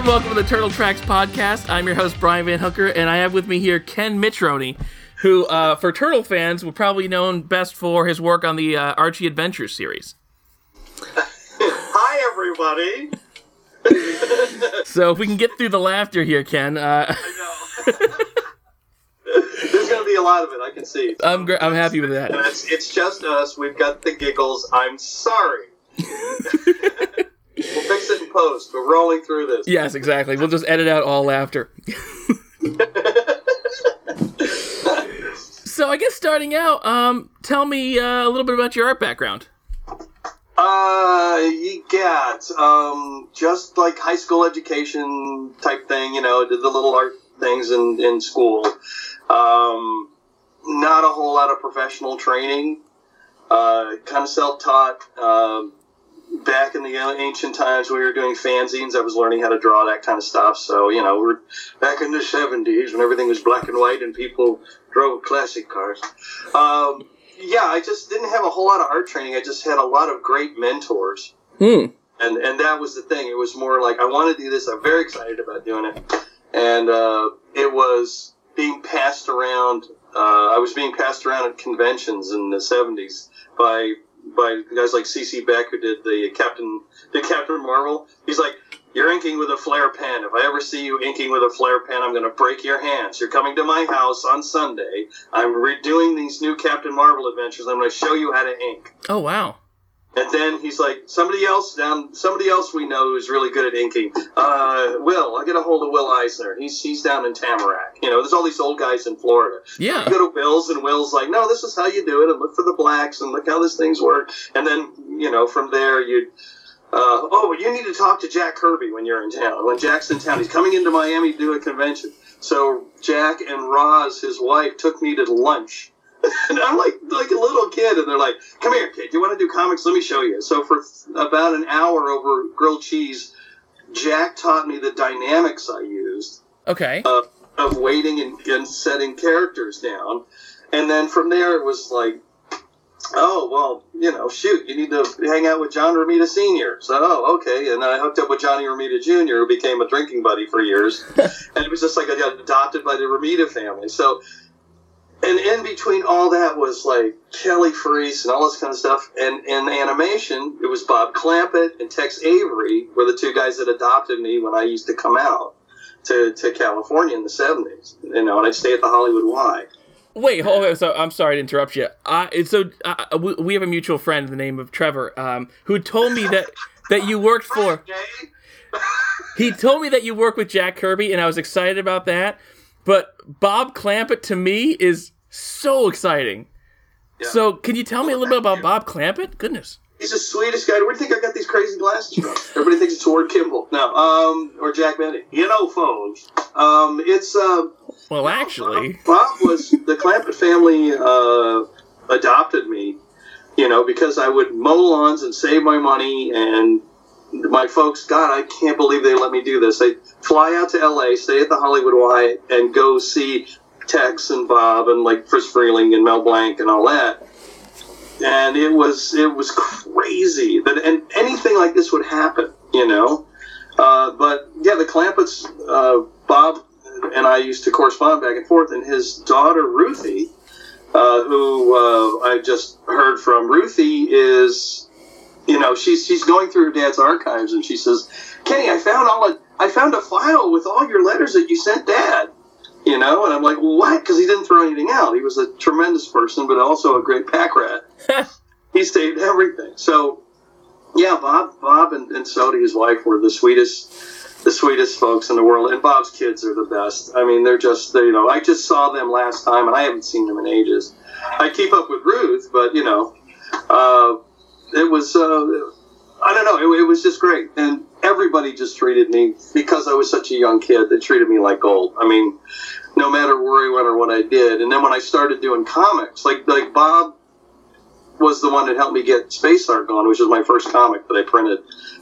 and welcome to the Turtle Tracks podcast. I'm your host Brian Van Hooker, and I have with me here Ken Mitchroney, who, uh, for Turtle fans, will probably known best for his work on the uh, Archie Adventures series. Hi, everybody. So if we can get through the laughter here, Ken, uh, There's going to be a lot of it. I can see. I'm gr- I'm happy with that. It's, it's just us. We've got the giggles. I'm sorry. we'll fix it in post. We're rolling through this. Yes, exactly. We'll just edit out all laughter. so I guess starting out, um, tell me uh, a little bit about your art background. Uh, you got um, just like high school education type thing. You know, did the little art things in in school. Um, not a whole lot of professional training. Uh, kind of self taught. Um, back in the ancient times, when we were doing fanzines. I was learning how to draw that kind of stuff. So you know, we're back in the seventies when everything was black and white and people drove classic cars. Um, yeah, I just didn't have a whole lot of art training. I just had a lot of great mentors, Hmm. and and that was the thing. It was more like I want to do this. I'm very excited about doing it, and uh, it was being passed around. Uh, I was being passed around at conventions in the '70s by by guys like C.C. Beck who did the Captain the Captain Marvel. He's like. You're inking with a flare pen. If I ever see you inking with a flare pen, I'm going to break your hands. You're coming to my house on Sunday. I'm redoing these new Captain Marvel adventures. I'm going to show you how to ink. Oh wow. And then he's like, somebody else down, somebody else we know who's really good at inking. Uh, Will, I get a hold of Will Eisner. He's he's down in Tamarac. You know, there's all these old guys in Florida. Yeah. You go to Will's, and Will's like, no, this is how you do it, and look for the blacks, and look how this thing's work. And then, you know, from there you. Uh, oh, you need to talk to Jack Kirby when you're in town. When Jack's in town, he's coming into Miami to do a convention. So Jack and Roz, his wife, took me to lunch and I'm like like a little kid, and they're like, "Come here, kid. You want to do comics? Let me show you." So for about an hour over grilled cheese, Jack taught me the dynamics I used Okay. of, of waiting and, and setting characters down, and then from there it was like, "Oh well, you know, shoot, you need to hang out with John Romita Senior." So oh, okay, and I hooked up with Johnny Romita Jr., who became a drinking buddy for years, and it was just like I got adopted by the Romita family. So and in between all that was like Kelly Freas and all this kind of stuff. And in animation, it was Bob Clampett and Tex Avery were the two guys that adopted me when I used to come out to, to California in the 70s. You know, and I'd stay at the Hollywood Y. Wait, hold on. So I'm sorry to interrupt you. Uh, it's so uh, we, we have a mutual friend, the name of Trevor, um, who told me that that you worked for. He told me that you work with Jack Kirby, and I was excited about that. But Bob Clampett to me is so exciting. Yeah. So can you tell me a little bit about Bob Clampett? Goodness. He's the sweetest guy. Where do you think I got these crazy glasses from? Everybody thinks it's Ward Kimball. No, um, or Jack Benny. You know, folks. Um, it's, uh, Well, actually, Bob was the Clampett family uh, adopted me, you know, because I would mow lawns and save my money, and my folks, God, I can't believe they let me do this. They fly out to L.A., stay at the Hollywood Y, and go see Tex and Bob and like Friz Freleng and Mel Blanc and all that. And it was it was crazy that and anything like this would happen, you know. Uh, but yeah, the Clampetts, uh, Bob and I used to correspond back and forth, and his daughter Ruthie, uh, who uh, I just heard from, Ruthie is, you know, she's she's going through her dad's archives, and she says, "Kenny, I found all a, I found a file with all your letters that you sent Dad." You know, and I'm like, well, what? Because he didn't throw anything out. He was a tremendous person, but also a great pack rat. he saved everything. So, yeah, Bob, Bob, and, and Sody, his wife, were the sweetest, the sweetest folks in the world. And Bob's kids are the best. I mean, they're just, they, you know, I just saw them last time, and I haven't seen them in ages. I keep up with Ruth, but you know, uh, it was, uh, I don't know, it, it was just great, and everybody just treated me because I was such a young kid. They treated me like gold. I mean, no matter where I went or what I did. And then when I started doing comics, like like Bob was the one that helped me get Space Ark going, which was my first comic that I printed.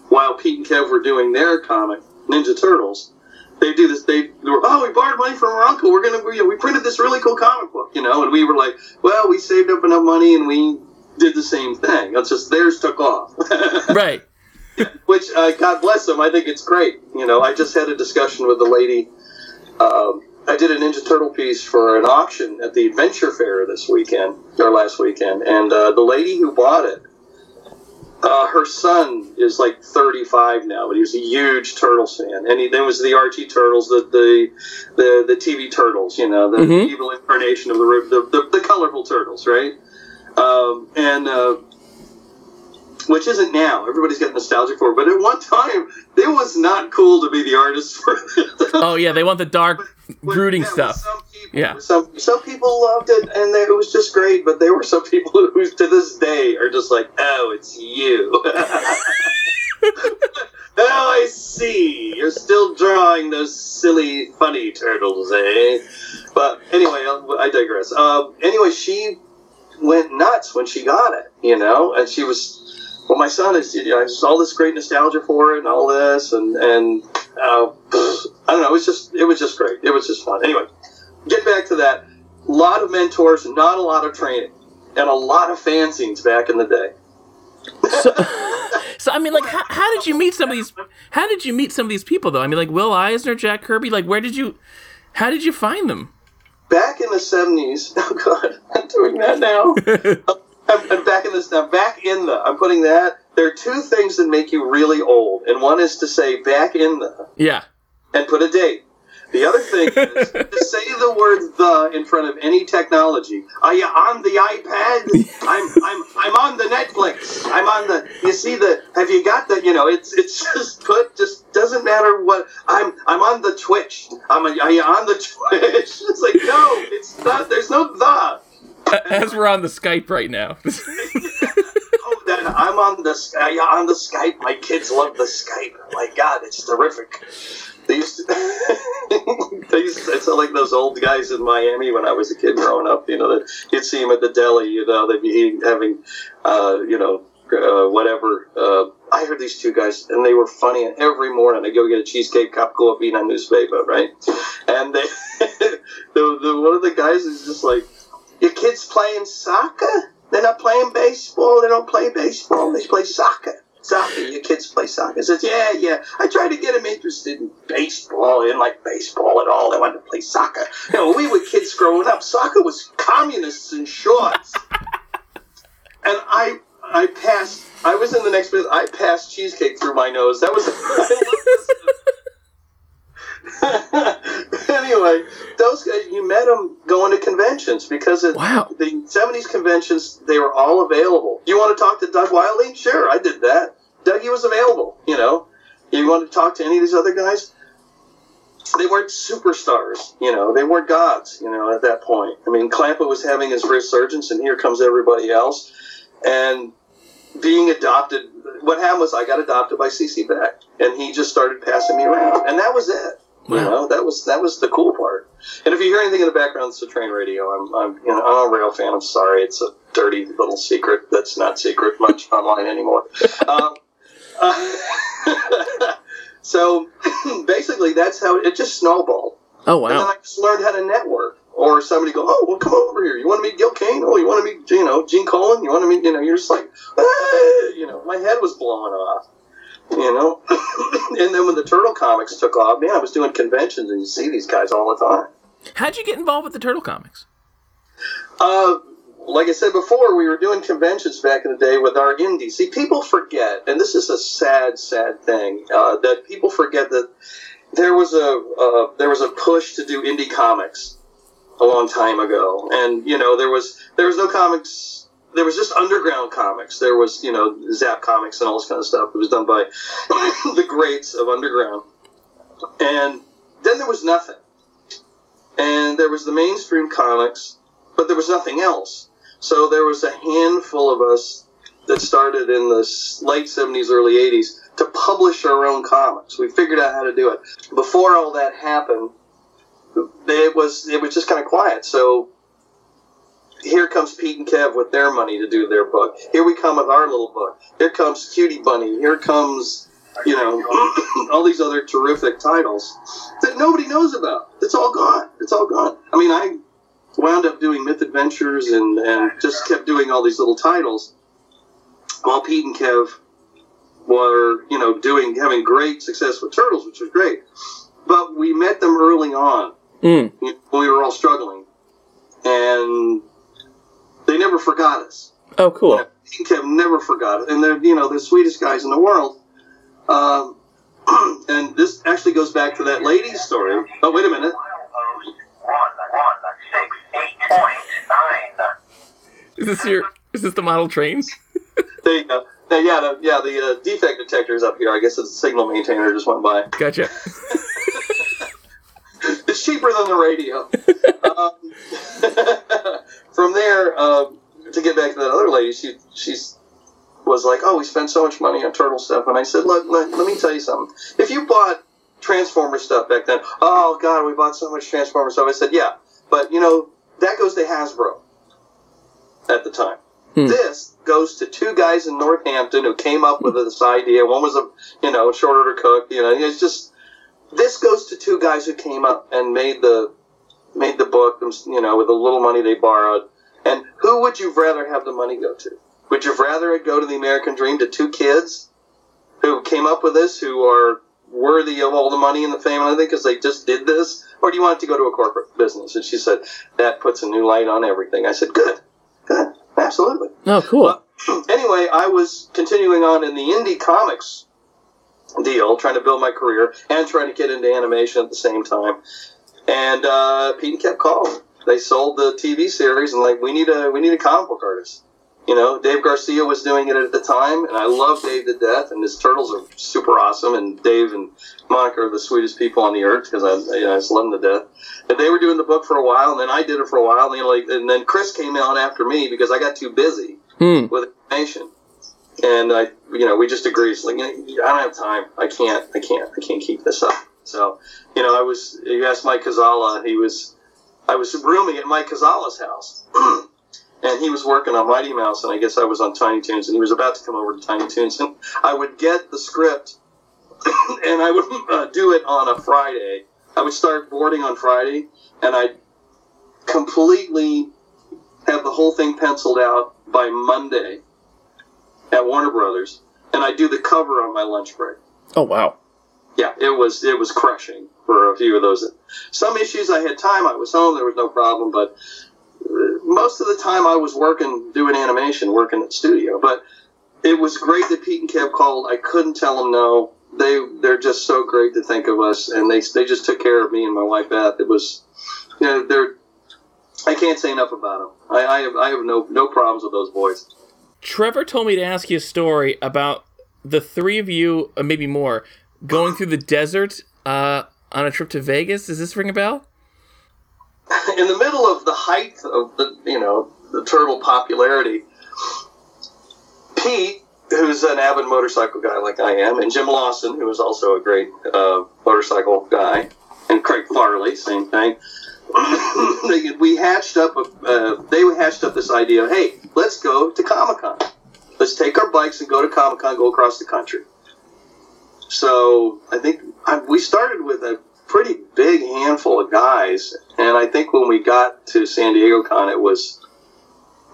While Pete and Kev were doing their comic, Ninja Turtles, they do this. They, they were, oh, we borrowed money from our uncle. We're gonna, we, we printed this really cool comic book, you know. And we were like, well, we saved up enough money and we did the same thing. It's just theirs took off. right. Which uh, God bless them. I think it's great. You know, I just had a discussion with the lady. Um, I did a Ninja Turtle piece for an auction at the Adventure Fair this weekend or last weekend, and uh, the lady who bought it, uh, her son is like 35 now, but he was a huge Turtles fan, and he, there was the Archie Turtles, the the the, the TV Turtles, you know, the Mhm. evil incarnation of the, the the, the colorful Turtles, right? Um, and uh, which isn't now. Everybody's got nostalgia for it, but at one time it was not cool to be the artist for. Oh yeah, they want the dark, with- brooding yeah, stuff. Some people, Yeah. Some some people loved it, and they, it was just great. But there were some people who, to this day, are just like, "Oh, it's you." oh, I see. You're still drawing those silly, funny turtles, eh? But anyway, I I digress. Um, anyway, she went nuts when she got it, you know, and she was. Well, my son is, you know, all this great nostalgia for it and all this, and and uh, I don't know. It was just it was just great. It was just fun. Anyway, get back to that. A lot of mentors, not a lot of training, and a lot of fanzines back in the day. So, so I mean, like, how, how did you meet some of these? How did you meet some of these people though? I mean, like Will Eisner, Jack Kirby. Like, where did you? How did you find them? Back in the seventies. Oh God, I'm doing that now. I'm, I'm back in this now. Back in the. I'm putting that. There are two things that make you really old, and one is to say back in the Yeah. and put a date. The other thing is to say the word "the" in front of any technology. Are you on the iPad? I'm I'm I'm on the Netflix. I'm on the. You see the? Have you got the? You know, it's it's just put. Just doesn't matter what. I'm I'm on the Twitch. I'm. A, are you on the Twitch? It's like no, it's not. There's no the. As we're on the Skype right now. Oh, then I'm on the Sky- are you on the Skype. My kids love the Skype. My God, it's terrific. They used to, they used to, it's like those old guys in Miami when I was a kid growing up. You know, that you'd see them at the deli. You know, they'd be having, uh, you know, uh, whatever. Uh, I heard these two guys, and they were funny. And every morning, they go get a cheesecake cup, go up on newspaper, right? And they, the, the one of the guys is just like, "Your kids playing soccer? They're not playing baseball. They don't play baseball. They play soccer." Soccer, your kids play soccer. I says, yeah, yeah. I tried to get them interested in baseball. They didn't like baseball at all. They wanted to play soccer. You know, when we were kids growing up, soccer was communists in shorts. and I I passed. I was in the next booth. I passed cheesecake through my nose. That was. anyway, those guys, you met them going to conventions because Wow. the '70s conventions they were all available. You want to talk to Doug Wildey? Sure, I did that. Dougie was available. You know, you want to talk to any of these other guys? They weren't superstars, you know. They weren't gods, you know. At that point, I mean, Clampett was having his resurgence, and here comes everybody else. And being adopted, what happened was I got adopted by CC Beck, and he just started passing me around, and that was it. You know, that was that was the cool part. And if you hear anything in the background, it's a train radio. I'm, I'm you know, I'm a rail fan. I'm sorry, it's a dirty little secret that's not secret much online anymore. Um, uh, so basically, that's how it just snowballed. Oh And then wow. I just learned how to network. Or somebody go, oh, well, come over here. You want to meet Gil Kane? Oh, you want to meet, you know, Gene Colan? You want to meet, you know, you're just like, ah, you know, my head was blowing off, you know. and then when the Turtle comics took off, man, I was doing conventions and you see these guys all the time. How'd you get involved with the Turtle comics? Uh, like I said before, we were doing conventions back in the day with our indies. See, people forget, and this is a sad, sad thing, uh, that people forget that there was a uh, there was a push to do indie comics a long time ago, and you know there was there was no comics. There was just underground comics. There was you know Zap Comics and all this kind of stuff. It was done by the greats of underground, and then there was nothing. And there was the mainstream comics, but there was nothing else. So there was a handful of us that started in the late 70s, early 80s to publish our own comics. We figured out how to do it. Before all that happened, it was it was just kind of quiet. So here comes Pete and Kev with their money to do their book. Here we come with our little book. Here comes Cutey Bunny. Here comes you know all these other terrific titles that nobody knows about. It's all gone. It's all gone. I mean, I wound up doing Myth Adventures and, and just kept doing all these little titles while Pete and Kev were you know doing having great success with turtles, which was great. But we met them early on Mm. you know, when we were all struggling, and they never forgot us. Oh, cool. Pink have never forgot us, and they're you know the sweetest guys in the world. Um, and this actually goes back to that lady story. Oh, wait a minute. Is this your? Is this the model trains? There you go. Now, yeah, the, yeah, the uh, defect detector is up here. I guess it's a signal maintainer just went by. Gotcha. It's cheaper than the radio. um, from there, um, to get back to that other lady, she she's was like, "Oh, we spent so much money on turtle stuff," and I said, "Look, let, let me tell you something. If you bought Transformer stuff back then, oh God, we bought so much Transformer stuff." I said, "Yeah, but you know that goes to Hasbro at the time. Hmm. This goes to two guys in Northampton who came up with this idea. One was a you know short order cook. You know, it's just." This goes to two guys who came up and made the made the book, you know, with the little money they borrowed. And who would you rather have the money go to? Would you rather it go to the American Dream to two kids who came up with this, who are worthy of all the money and the everything because they just did this? Or do you want it to go to a corporate business? And she said, that puts a new light on everything. I said, good, good, absolutely. Oh, cool. Anyway, I was continuing on in the indie comics deal, trying to build my career and trying to get into animation at the same time. And uh, Pete kept calling. They sold the TV series and like we need a we need a comic book artist. You know, Dave Garcia was doing it at the time, and I love Dave to death. And his turtles are super awesome, and Dave and Monica are the sweetest people on the earth because I, you know, I just love them to death. And they were doing the book for a while, and then I did it for a while, and, you know, like, and then Chris came out after me because I got too busy Hmm. with animation. And I, you know, we just agreed. It's like, I don't have time. I can't. I can't. I can't keep this up. So, you know, I was. You asked Mike Kazaleh. He was. I was rooming at Mike Kazaleh's house, and he was working on Mighty Mouse, and I guess I was on Tiny Toons, and he was about to come over to Tiny Toons, and I would get the script, and I would uh, do it on a Friday. I would start boarding on Friday, and I'd completely have the whole thing penciled out by Monday at Warner Brothers, and I do the cover on my lunch break. Oh, wow. Yeah, it was it was crushing for a few of those. Some issues I had time. I was home. There was no problem, but most of the time I was working doing animation, working at studio. But it was great that Pete and Kev called. I couldn't tell them no. They they're just so great to think of us, and they they just took care of me and my wife Beth. It was, you know, they're. I can't say enough about them. I, I have I have no no problems with those boys. Trevor told me to ask you a story about the three of you, uh, maybe more, going through the desert uh, on a trip to Vegas. Does this ring a bell? In the middle of the height of the you know the turtle popularity, Pete, who's an avid motorcycle guy like I am, and Jim Lawson, who is also a great uh, motorcycle guy, and Craig Farley, same thing. We hatched up. A, uh, they hatched up this idea. of, Hey, let's go to Comic Con. Let's take our bikes and go to Comic Con. Go across the country. So I think I, we started with a pretty big handful of guys, and I think when we got to San Diego Con, it was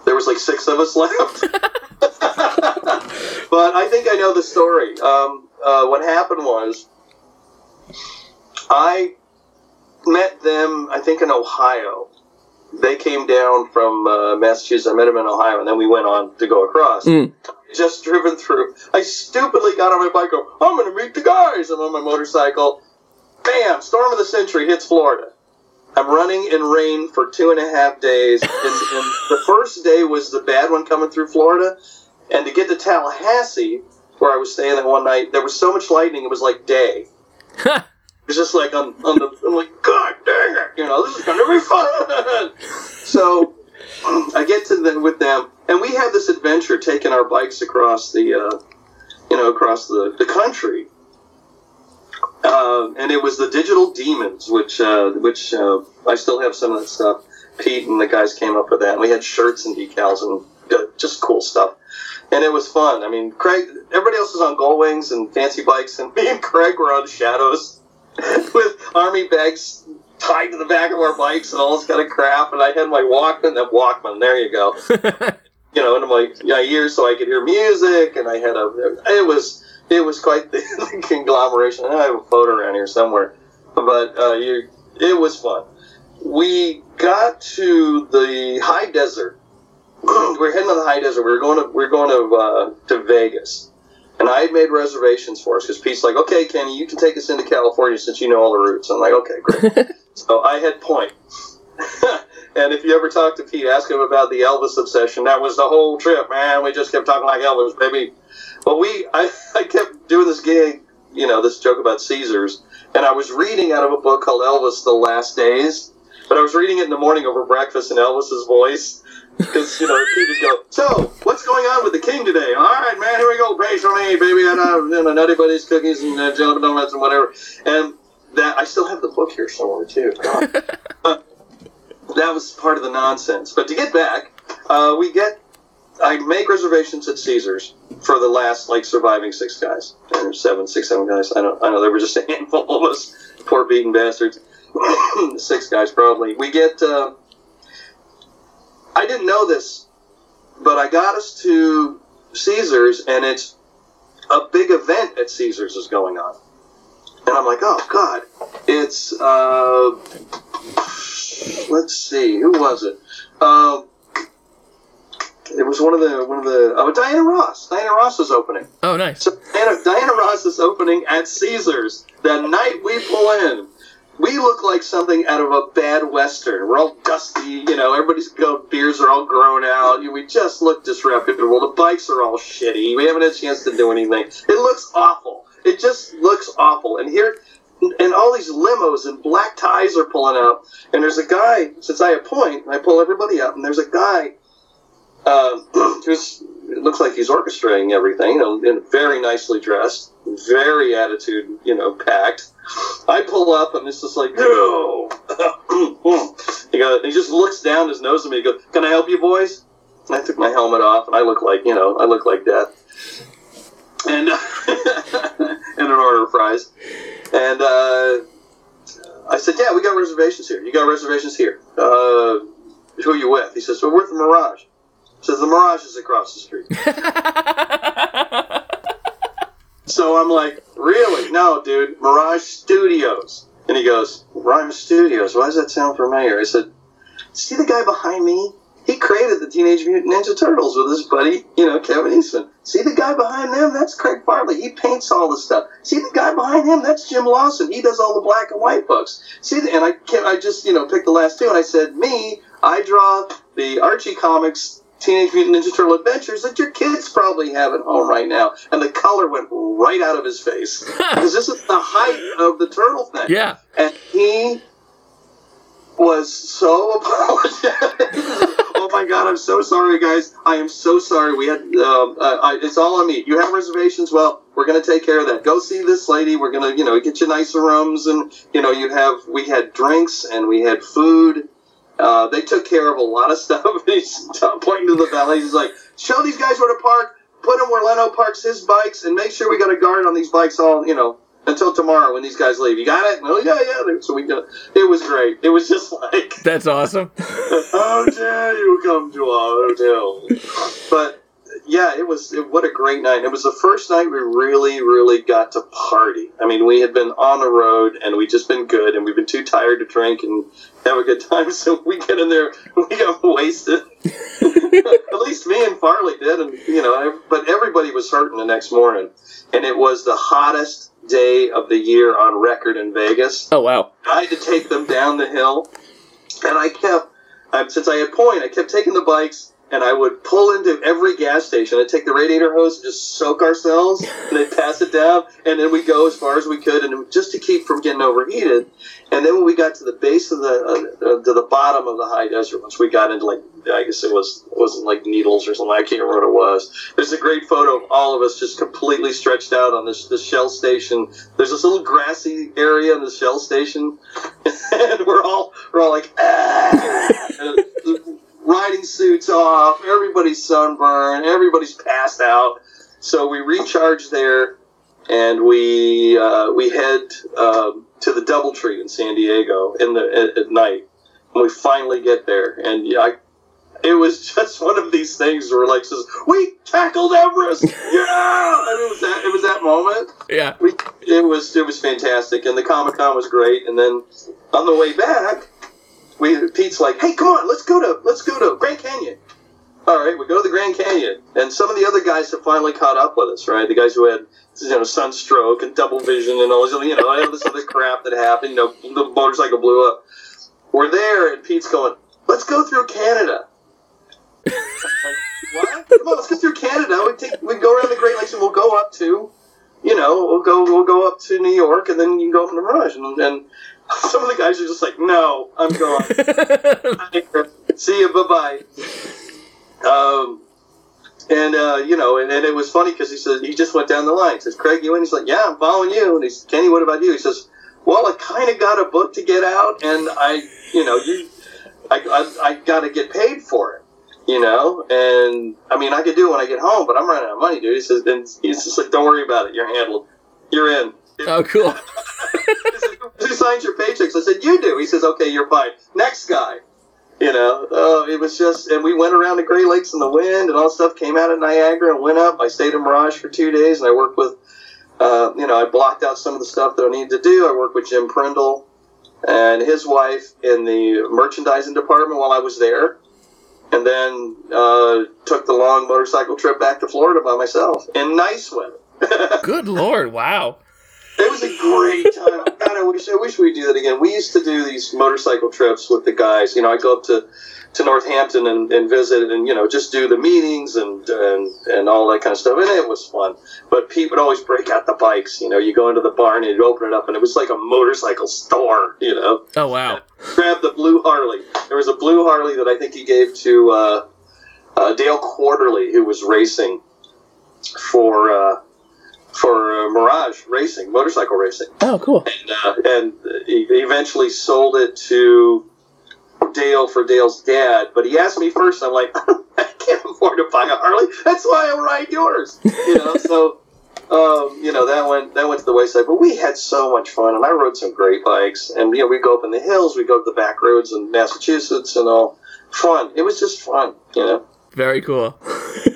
there was like six of us left. but I think I know the story. Um, uh, what happened was I met them. I think in Ohio. They came down from uh, Massachusetts. I met them in Ohio, and then we went on to go across Mm. just driven through. I stupidly got on my bike. Go, I'm going to meet the guys. I'm on my motorcycle. Bam! Storm of the century hits Florida. I'm running in rain for two and a half days. And, and the first day was the bad one coming through Florida. And to get to Tallahassee, where I was staying that one night, there was so much lightning. It was like day. It was just like on, on the. I'm like, God dang it! You know, this is going to be fun. so I get to the, with them, and we have this adventure taking our bikes across the, uh, you know, across the, the country. Uh, and it was the Digital Demons, which uh, which uh, I still have some of that stuff. Pete and the guys came up with that. And we had shirts and decals and just cool stuff. And it was fun. I mean, Craig, everybody else was on Gold Wings and fancy bikes, and me and Craig were on Shadows with army bags tied to the back of our bikes and all this kind of crap. And I had my Walkman, that Walkman, there you go, you know, into my, my ears so I could hear music. And I had a, it was, it was quite the, the conglomeration. I have a photo around here somewhere, but uh, you, it was fun. We got to the high desert. we are heading to the high desert. We were going to we are going to uh, to Vegas, and I had made reservations for us because Pete's like, "Okay, Kenny, you can take us into California since you know all the routes." I'm like, "Okay, great." so I had point. and if you ever talk to Pete, ask him about the Elvis obsession. That was the whole trip, man. We just kept talking like Elvis, baby. But we, I, I kept doing this gig, you know, this joke about Caesars, and I was reading out of a book called Elvis: The Last Days. But I was reading it in the morning over breakfast in Elvis's voice. Because, you know, he would go, So, what's going on with the king today? All right, man, here we go. Base on me, baby. And, uh, you know, Nutty Buddies cookies and uh, jelly donuts and whatever. And that, I still have the book here somewhere, too. that was part of the nonsense. But to get back, uh, we get, I make reservations at Caesars for the last, like, surviving six guys. Seven, six, seven guys. I don't, I know, there were just a handful of us. Poor beaten bastards. six guys, probably. We get, uh, I didn't know this, but I got us to Caesars, and it's a big event at Caesars is going on. And I'm like, oh God, it's uh, let's see, who was it? Um, it was one of the one of the oh Diana Ross. Diana Ross is opening. Oh, nice. So Diana, Diana Ross is opening at Caesars the night we pull in we look like something out of a bad western. We're all dusty, you know. Everybody's go, beers are all grown out. We just look disreputable. The bikes are all shitty. We haven't had a chance to do anything. It looks awful. It just looks awful. And here, and all these limos and black ties are pulling up. And there's a guy. Since I appoint, I pull everybody up, and there's a guy uh, who's it looks like he's orchestrating everything. You know, and very nicely dressed, very attitude, you know, packed I pull up and it's just like, no. he goes, he just looks down his nose at me. He goes, "Can I help you, boys?" And I took my helmet off, and I look like, you know, I look like death. And and an order of fries. And uh, I said, "Yeah, we got reservations here. You got reservations here. Uh, who are you with?" He says, "We're with the Mirage." Says, "The Mirage is across the street." So I'm like, really? No, dude, Mirage Studios. And he goes, Mirage Studios, why does that sound familiar? I said, see the guy behind me? He created the Teenage Mutant Ninja Turtles with his buddy, you know, Kevin Eastman. See the guy behind them? That's Craig Farley. He paints all the stuff. See the guy behind him? That's Jim Lawson. He does all the black and white books. See, the, and I can I just you know picked the last two, and I said, me, I draw the Archie comics Teenage Mutant Ninja Turtle Adventures that your kids probably have at home right now. And the color went right out of his face. because this is the height of the turtle thing. Yeah. And he was so apologetic. oh my god, I'm so sorry, guys. I am so sorry. We had um, uh, I, it's all on me. You have reservations? Well, we're gonna take care of that. Go see this lady. We're gonna, you know, get you nicer rooms, and you know, you have. We had drinks and we had food uh, they took care of a lot of stuff. He's pointing to the valley. He's like, show these guys where to park. Put them where Leno parks his bikes, and make sure we got a guard on these bikes all you know until tomorrow when these guys leave. You got it? Oh yeah, yeah. So we got. It was great. It was just like that's awesome. How dare you come to our hotel? But yeah, it was it, what a great night. It was the first night we really, really got to party. I mean, we had been on the road and we just been good, and we've been too tired to drink and have a good time. So we get in there, we got wasted. At least me and Farley did, and you know, but everybody was hurting the next morning, and it was the hottest day of the year on record in Vegas. Oh wow! I had to take them down the hill, and I kept. since I had point, I kept taking the bikes and I would pull into every gas station. I'd take the radiator hose and just soak ourselves, and then pass it down, and then we'd go as far as we could, and just to keep from getting overheated. And then when we got to the base of the uh, to the bottom of the high desert, once we got into like I guess it was it wasn't like Needles or something. I can't remember what it was. There's a great photo of all of us just completely stretched out on this this shell station. There's this little grassy area in the shell station, and we're all we're all like ah riding suits off, everybody's sunburned, everybody's passed out. So we recharge there, and we uh, we head uh, to the DoubleTree in San Diego in the at, at, night. And we finally get there, and yeah, I, it was just one of these things where like says we tackled Everest, yeah. And it was that it was that moment. Yeah. We, it was it was fantastic, and the Comic Con was great. And then on the way back, we Pete's like, "Hey, come on, let's go to let's go to Grand Canyon." All right, we go to the Grand Canyon, and some of the other guys have finally caught up with us. Right, the guys who had you know sunstroke and double vision and all this you know all this other crap that happened. You know, the motorcycle blew up. We're there, and Pete's going, "Let's go through Canada." what? Come on, let's go through Canada. We take we go around the Great Lakes, and we'll go up to you know, we'll go we'll go up to New York, and then you can go up to Mirage. And, and some of the guys are just like, "No, I'm gone. See you, bye bye." Um, and uh, you know, and, and it was funny because he said he just went down the line. He says, "Craig, you in?" He's like, "Yeah, I'm following you." And he's, "Kenny, what about you?" He says, "Well, I kind of got a book to get out, and I, you know, you, I, I, I got to get paid for it." you know. And I mean, I could do it when I get home, but I'm running out of money, dude. He says, and he's just like, don't worry about it. You're handled. You're in. Oh, cool. Who signs your paychecks? I said, you do. He says, okay, you're fine. Next guy. You know, uh, it was just, and we went around the Great Lakes in the wind, and all stuff came out of Niagara and went up. I stayed in Mirage for two days, and I worked with, uh, you know, I blocked out some of the stuff that I needed to do. I worked with Jim Prindle and his wife in the merchandising department while I was there and then uh, took the long motorcycle trip back to Florida by myself in nice weather. Good lord! Wow. It was a great time. God, I wish I wish we'd do that again. We used to do these motorcycle trips with the guys. You know, I'd go up to to Northampton and, and visit and you know just do the meetings and, and and all that kind of stuff and it was fun but Pete would always break out the bikes you know you go into the barn and you'd open it up and it was like a motorcycle store you know Oh wow. grab the blue Harley there was a blue Harley that I think he gave to uh, uh, Dale Quarterley who was racing for uh, for uh, Mirage Racing motorcycle racing Oh cool. and uh, and he eventually sold it to Dale for Dale's dad. But he asked me first. I'm like, I can't afford to buy a Harley. That's why I ride yours. You know, so. Um, you know that went that went to the wayside, but we had so much fun, and I rode some great bikes. And you know, we go up in the hills, we go up the back roads in Massachusetts, and all fun. It was just fun, you know. Very cool.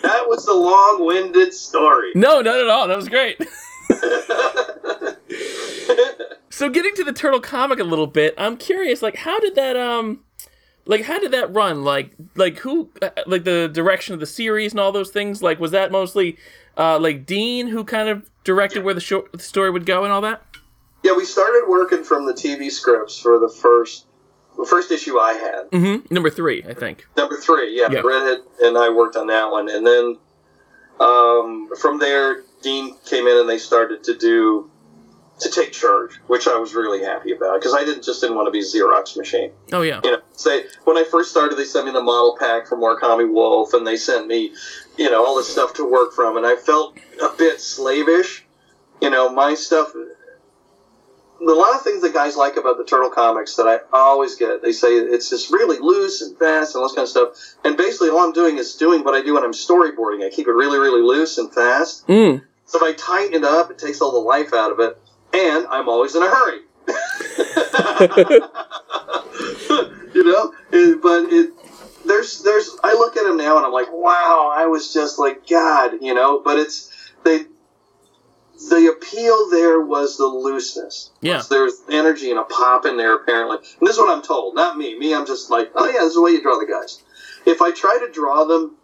That was a long-winded story. no, not at all. That was great. So getting to the turtle comic a little bit, I'm curious. Like, how did that um, like how did that run? Like, like who, uh, like the direction of the series and all those things. Like, was that mostly uh, like Dean who kind of directed where the, show, the story would go and all that? yeah, we started working from the TV scripts for the first the first issue I had. Mm-hmm. Number three, I think. Number three, yeah, Yeah. Brett and I worked on that one, and then um, from there, Dean came in and they started to do to take charge, which I was really happy about because I didn't just didn't want to be a Xerox machine. Oh yeah. You know, say when I first started, they sent me the model pack from Murakami Wolf, and they sent me, you know, all this stuff to work from, and I felt a bit slavish. You know, my stuff. A lot of things that guys like about the Turtle comics that I always get, they say it's just really loose and fast and all this kind of stuff. And basically, all I'm doing is doing what I do when I'm storyboarding. I keep it really, really loose and fast. Mm. So if I tighten it up, it takes all the life out of it, and I'm always in a hurry. you know, It- but it there's there's I look at him now and I'm like, wow, I was just like God, you know. But it's they the appeal there was the looseness. Yeah. There's energy and a pop in there apparently. And this is what I'm told, not me. Me, I'm just like, oh yeah, this is the way you draw the guys. If I try to draw them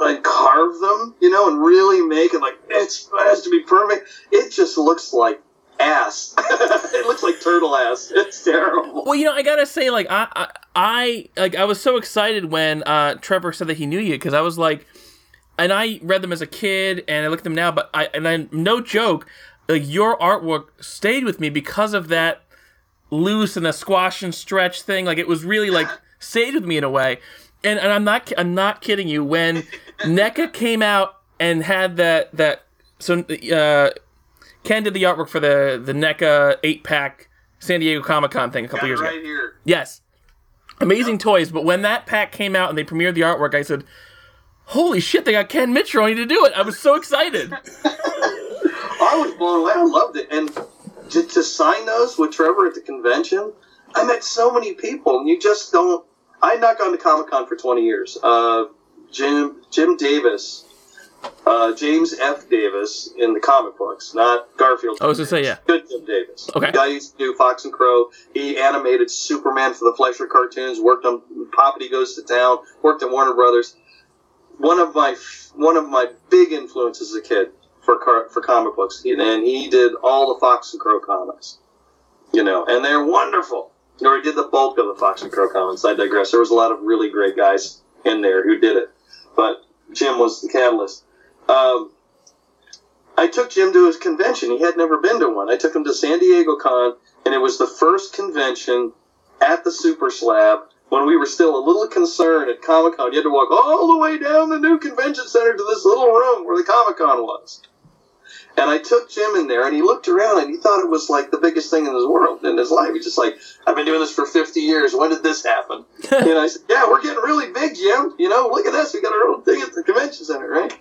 and carve them, you know, and really make it like it's, it has to be perfect. It just looks like ass. it looks like turtle ass. It's terrible. Well, you know, I gotta say, like, I, I, I like, I was so excited when uh, Trevor said that he knew you because I was like, and I read them as a kid, and I look at them now, but I, and I, no joke, like, your artwork stayed with me because of that loose and the squash and stretch thing. Like, it was really like stayed with me in a way. And, and I'm not, I'm not kidding you. When NECA came out and had that, that, so, uh, Ken did the artwork for the the NECA eight pack San Diego Comic Con thing a couple Got years ago. right here. Yes. Amazing toys, but when that pack came out and they premiered the artwork, I said, Holy shit, they got Ken Mitchell on to do it. I was so excited. I was blown away. I loved it. And to, to sign those with Trevor at the convention, I met so many people, and you just don't. I had not gone to Comic Con for 20 years. Uh, Jim Jim Davis, uh, James F. Davis in the comic books, not Garfield. I was gonna say yeah. Good Jim Davis. Okay. The guy used to do Fox and Crow. He animated Superman for the Fleischer cartoons. Worked on Hoppity Goes to Town. Worked at Warner Brothers. One of my one of my big influences as a kid for car, for comic books, and he did all the Fox and Crow comics. You know, and they're wonderful. Or he did the bulk of the Fox and Crow comics. I digress. There was a lot of really great guys in there who did it, but Jim was the catalyst. Um, I took Jim to his convention. He had never been to one. I took him to San Diego Con, and it was the first convention at the Super Slab when we were still a little concerned at Comic Con. You had to walk all the way down the new convention center to this little room where the Comic Con was. And I took Jim in there, and he looked around, and he thought it was like the biggest thing in his world, in his life. He's just like, I've been doing this for 50 years. When did this happen? and I said, Yeah, we're getting really big, Jim. You know, look at this. We got our own thing at the convention center, right?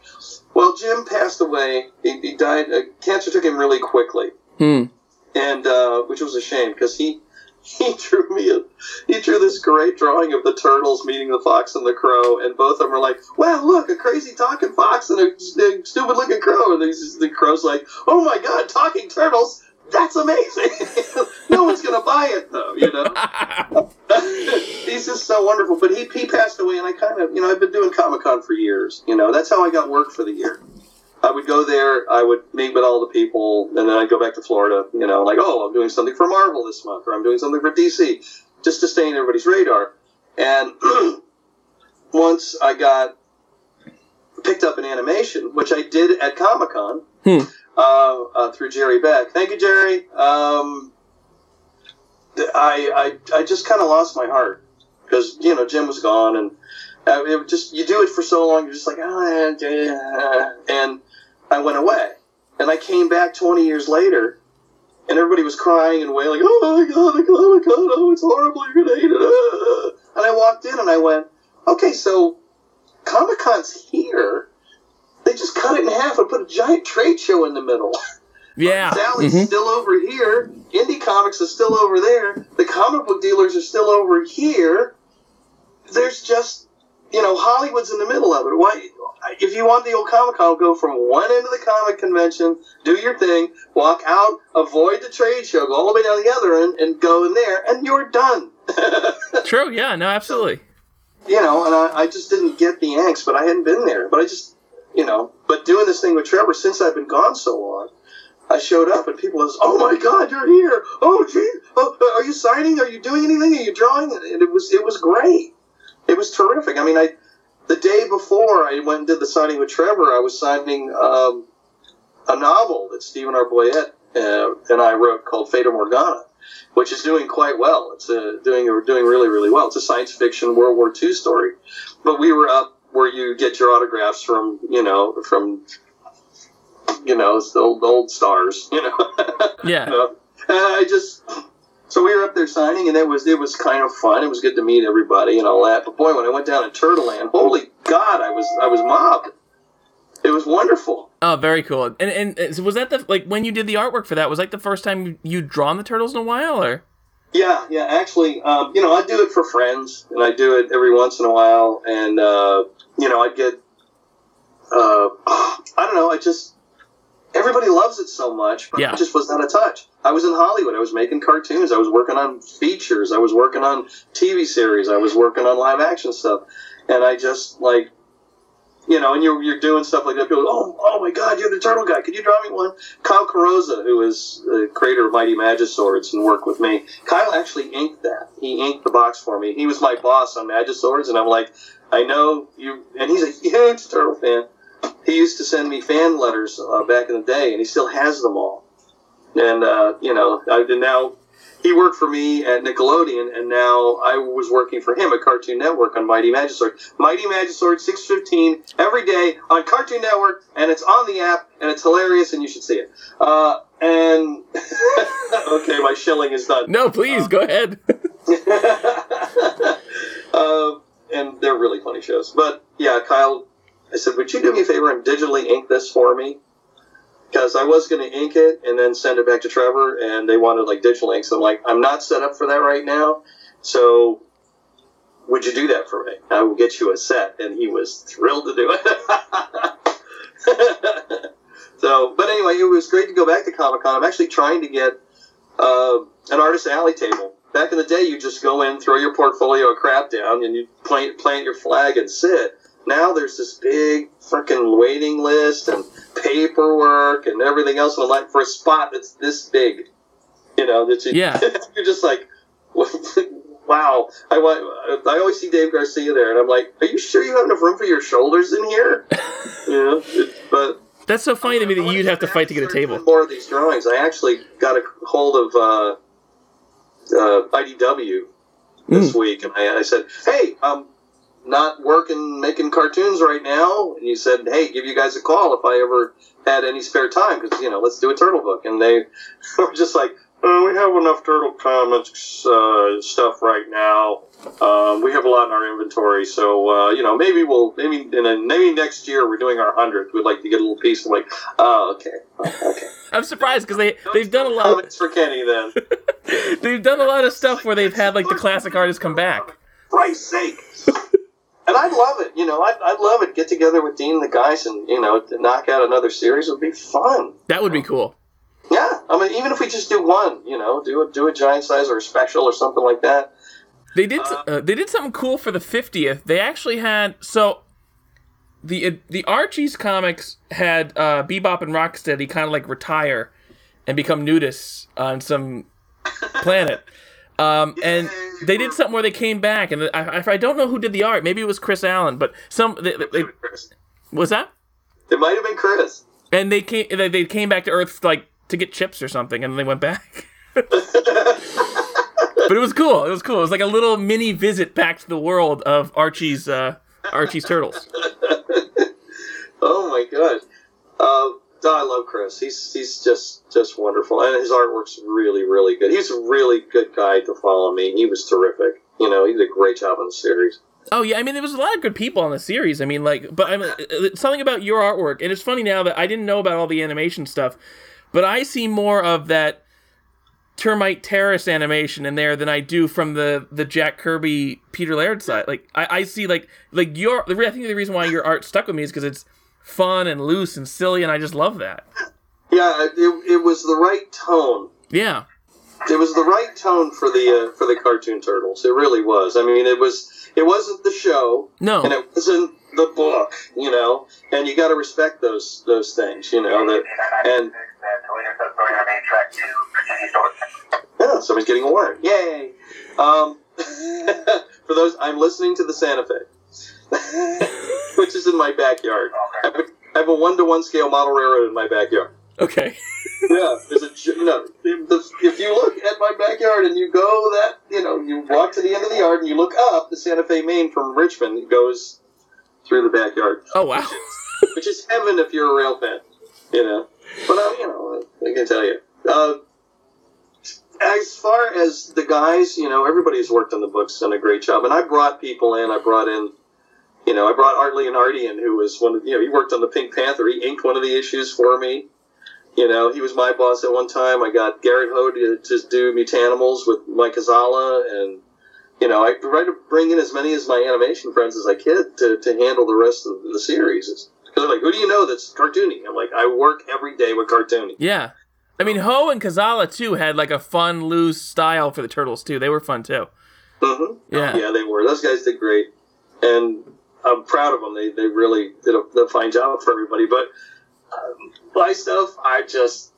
Well, Jim passed away. He, he died. Uh, cancer took him really quickly, Hmm. and uh, which was a shame because he he drew me a, he drew this great drawing of the turtles meeting the fox and the crow, and both of them are like, "Wow, look, a crazy talking fox and a, a stupid looking crow." And the crow's like, "Oh my god, talking turtles! That's amazing! no one's gonna buy it though, you know." he's just so wonderful. But he, he passed away, and I kind of, you know, I've been doing Comic Con for years. You know, that's how I got work for the year. I would go there, I would meet with all the people, and then I'd go back to Florida, you know, like, oh, I'm doing something for Marvel this month, or I'm doing something for DC, just to stay in everybody's radar. And once I got picked up in animation, which I did at Comic Con Hmm. uh, uh, through Jerry Beck. Thank you, Jerry. Um, I, I, I just kind of lost my heart because, you know, Jim was gone and uh, it just, you do it for so long, you're just like, oh, yeah. and I went away. And I came back 20 years later and everybody was crying and wailing, oh my God, the Comic Con, oh, it's horrible, you're going to hate it. ah." And I walked in and I went, okay, so Comic Con's here. They just cut it in half and put a giant trade show in the middle. Yeah. Sally's Mhm. still over here. Indie Comics is still over there. The comic book dealers are still over here. There's just, you know, Hollywood's in the middle of it. Why? If you want the old Comic Con, go from one end of the comic convention, do your thing, walk out, avoid the trade show, go all the way down the other end, and go in there, and you're done. True. Yeah. No. Absolutely. you know, and I, I just didn't get the angst, but I hadn't been there. But I just, you know, but doing this thing with Trevor since I've been gone so long, I showed up and people was, oh my God, you're here! Oh gee, oh, are you signing? Are you doing anything? Are you drawing? And it was, it was great. It was terrific. I mean, I, the day before I went and did the signing with Trevor, I was signing um, a novel that Steven R. Boyett uh, and I wrote called Fata Morgana which is doing quite well. It's uh, doing doing really really well. It's a science fiction World War II story, but we were up where you get your autographs from you know from you know the old, old stars, you know. Yeah. Uh, and I just so we were up there signing, and it was it was kind of fun. It was good to meet everybody and all that. But boy, when I went down to Turtle Land, holy God, I was I was mobbed. It was wonderful. Oh, very cool. And and so was that the like when you did the artwork for that? Was like the first time you you'd drawn the turtles in a while, or? Yeah, yeah. Actually, um, you know, I do it for friends, and I do it every once in a while. And uh, you know, I get, uh, I don't know. I just everybody loves it so much, but Yeah. I just was not a touch. I was in Hollywood. I was making cartoons. I was working on features. I was working on TV series. I was working on live action stuff, and I just like. You know, and you're, you're doing stuff like that. People, oh, oh my God, you're the turtle guy. Could you draw me one? Kyle Carrozza, who is the creator of Mighty Magiswords and worked with me, Kyle actually inked that. He inked the box for me. He was my boss on Magiswords, and I'm like, I know you. And he's a huge turtle fan. He used to send me fan letters uh, back in the day, and he still has them all. And uh, you know, I and now he worked for me at Nickelodeon, and now I was working for him at Cartoon Network on Mighty Magisword. Mighty Magisword, six fifteen every day on Cartoon Network, and it's on the app, and it's hilarious, and you should see it. Uh, and okay, my shilling is done. No, please go ahead. uh, and they're really funny shows. But yeah, Kyle, I said, would you do me a favor and digitally ink this for me? Because I was going to ink it and then send it back to Trevor, and they wanted like digital inks. I'm like, I'm not set up for that right now. So would you do that for me? I will get you a set. And he was thrilled to do it. so, but anyway, it was great to go back to Comic Con. I'm actually trying to get uh, an artist alley table. Back in the day, you just go in, throw your portfolio of crap down, and you plant, plant your flag and sit. Now there's this big freaking waiting list and paperwork and everything else. And like for a spot that's this big, you know, that you, Yeah. you're just like, wow. I want. I always see Dave Garcia there, and I'm like, are you sure you have enough room for your shoulders in here? you know, it- but That's so funny to me that you'd have to fight to get a table. More of these drawings. I actually got a hold of uh, uh, IDW this Hmm. week, and I, I said, "Hey, I'm not working making cartoons right now." And you said, "Hey, give you guys a call if I ever had any spare time, because you know, let's do a turtle book." And they were just like. Uh, we have enough Turtle Comics uh, stuff right now. Um, we have a lot in our inventory, so uh, you know maybe we'll maybe in a, maybe next year we're doing our hundredth. We'd like to get a little piece. I'm like, oh, okay, Oh, okay. I'm surprised because they they've done a lot. Comics for Kenny then. They've done a lot of stuff where they've had like the classic artists come back. for Christ's sake. And I'd love it, you know. I'd, I'd love it. Get together with Dean and the guys, and you know, to knock out another series would be fun. That would be cool. Yeah, I mean, even if we just do one, you know, do a do a giant size or a special or something like that. They did uh, they did something cool for the 50th. They actually had so the uh, the Archie's comics had uh, Bebop and Rocksteady kind of like retire and become nudists on some planet. Um, and they did something where they came back, and I, I, I don't know who did the art. Maybe it was Chris Allan, but some they, they, was that. It might have been Chris. And they came they, they came back to Earth like to get chips or something, and they went back. but it was cool. It was cool. It was like a little mini visit back to the world of Archie's uh, Archie's turtles. Oh my god. Uh, I love Chris. He's he's just just wonderful, and his artwork's really really good. He's a really good guy to follow me. He was terrific. You know, he did a great job on the series. Oh yeah, I mean there was a lot of good people on the series. I mean like, but I mean something about your artwork, and it's funny now that I didn't know about all the animation stuff, but I see more of that termite terrace animation in there than I do from the the Jack Kirby Peter Laird side. Like I, I see like like your I think the reason why your art stuck with me is because it's fun and loose and silly, and I just love that. Yeah, it, it was the right tone. Yeah, It was the right tone for the uh, for the cartoon turtles. It really was. I mean, it was it wasn't the show, no, and it wasn't the book. You know, and you got to respect those those things. You know that, and yeah, somebody's getting a warrant. Yay! Um, for those, I'm listening to the Santa Fe, which is in my backyard. I have a- I have a one to one scale model railroad in my backyard. okay, Yeah, there's a you know if you look at my backyard and you go that you know you walk to the end of the yard and you look up the Santa Fe Main from Richmond it goes through the backyard, oh wow, which is heaven if you're a rail fan, you know. But uh, you know I can tell you. Uh, as far as the guys, you know, everybody's worked on the books, done a great job, and I brought people in. I brought in, you know, I brought Art Leonardi, who was one of, you know, he worked on the Pink Panther. He inked one of the issues for me. You know, he was my boss at one time. I got Garrett Ho to just do Mutanimals with Mike Kazaleh, and you know, I tried to bring in as many as my animation friends as I could to, to handle the rest of the series. Because they're like, who do you know that's cartoony? I'm like, I work every day with cartoony. yeah. I mean, Ho and Kazaleh too had like a fun, loose style for the turtles too. They were fun too. hmm Yeah. Yeah, they were. Those guys did great, and I'm proud of them. They they really did a, a fine job for everybody. But um, my stuff, I just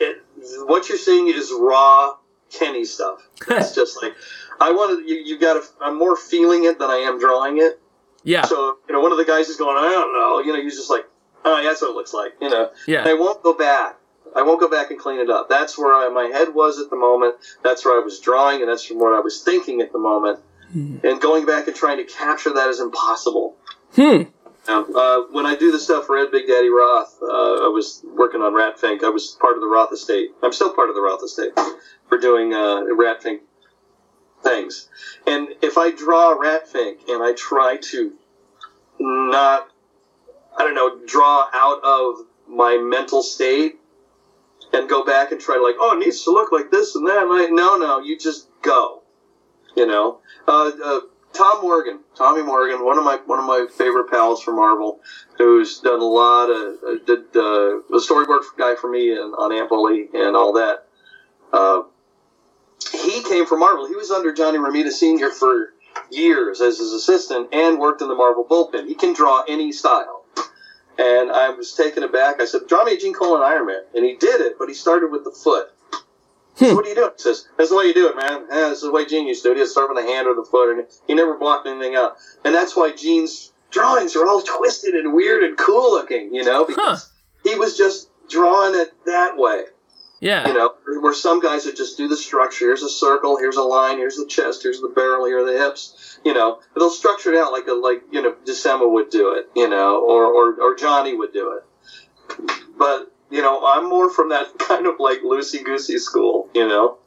it, what you're seeing is raw Kenny stuff. It's just like I wanted you. You got to. I'm more feeling it than I am drawing it. Yeah, So you know, one of the guys is going, I don't know. You know, you're just like, oh, yeah, that's what it looks like. You know, yeah. I won't go back. I won't go back and clean it up. That's where I, my head was at the moment. That's where I was drawing, and that's from what I was thinking at the moment. And going back and trying to capture that is impossible. Hmm. Now, uh, when I do the stuff for Ed Big Daddy Roth, uh, I was working on Rat Fink. I was part of the Roth estate. I'm still part of the Roth estate for doing uh, Ratfink things. And if I draw Rat Fink and I try to not, I don't know, draw out of my mental state and go back and try to like, oh, it needs to look like this and that. Like, no, no, you just go. You know, uh, uh, Tom Morgan, Tommy Morgan, one of my one of my favorite pals from Marvel, who's done a lot of uh, did uh, storyboard guy for me and on Bully and all that. Uh, he came from Marvel. He was under Johnny Romita Sr. for years as his assistant and worked in the Marvel bullpen. He can draw any style. And I was taken aback. I said, "Draw me a Gene Colan Iron Man," and he did it, but he started with the foot. Hmm. So what are you doing? He says, that's the way you do it, man. Yeah, this is the way Gene used to do it. He'd start with the hand or the foot, and he never blocked anything out. And that's why Gene's drawings are all twisted and weird and cool looking, you know, because he was just drawing it that way. Yeah. You know, where some guys would just do the structure. Here's a circle, here's a line, here's the chest, here's the barrel, here are the hips. You know, they'll structure it out like a like you know December would do it, you know, or or, or Johnny would do it. But you know, I'm more from that kind of like loosey goosey school, you know,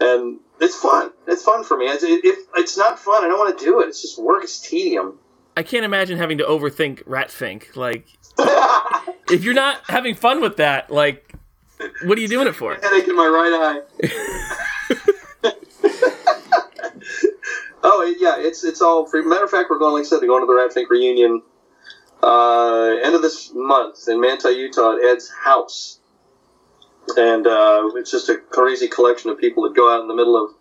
and it's fun. It's fun for me. It's, if it's not fun, I don't want to do it. It's just work. It's tedium. I can't imagine having to overthink Ratfink. Like, if you're not having fun with that, like, what are you doing it for? Headache in my right eye. oh yeah, it's it's all free. Matter of fact, we're going. Like I said, we're going to the Ratfink reunion uh, end of this month in Manti, Utah, at Ed's house. And uh, it's just a crazy collection of people that go out in the middle of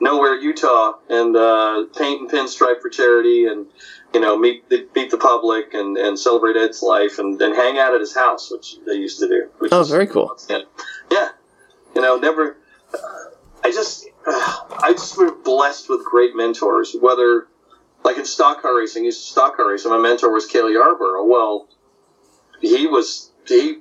nowhere, Utah, and uh, paint and pinstripe for charity, and you know meet the, meet the public and, and celebrate Ed's life, and, and hang out at his house, which they used to do. Which Oh, very cool. yeah, you know, never. I just, I just were blessed with great mentors. Whether, like in stock car racing, used to stock car racing. My mentor was Cale Yarborough. Well, he was he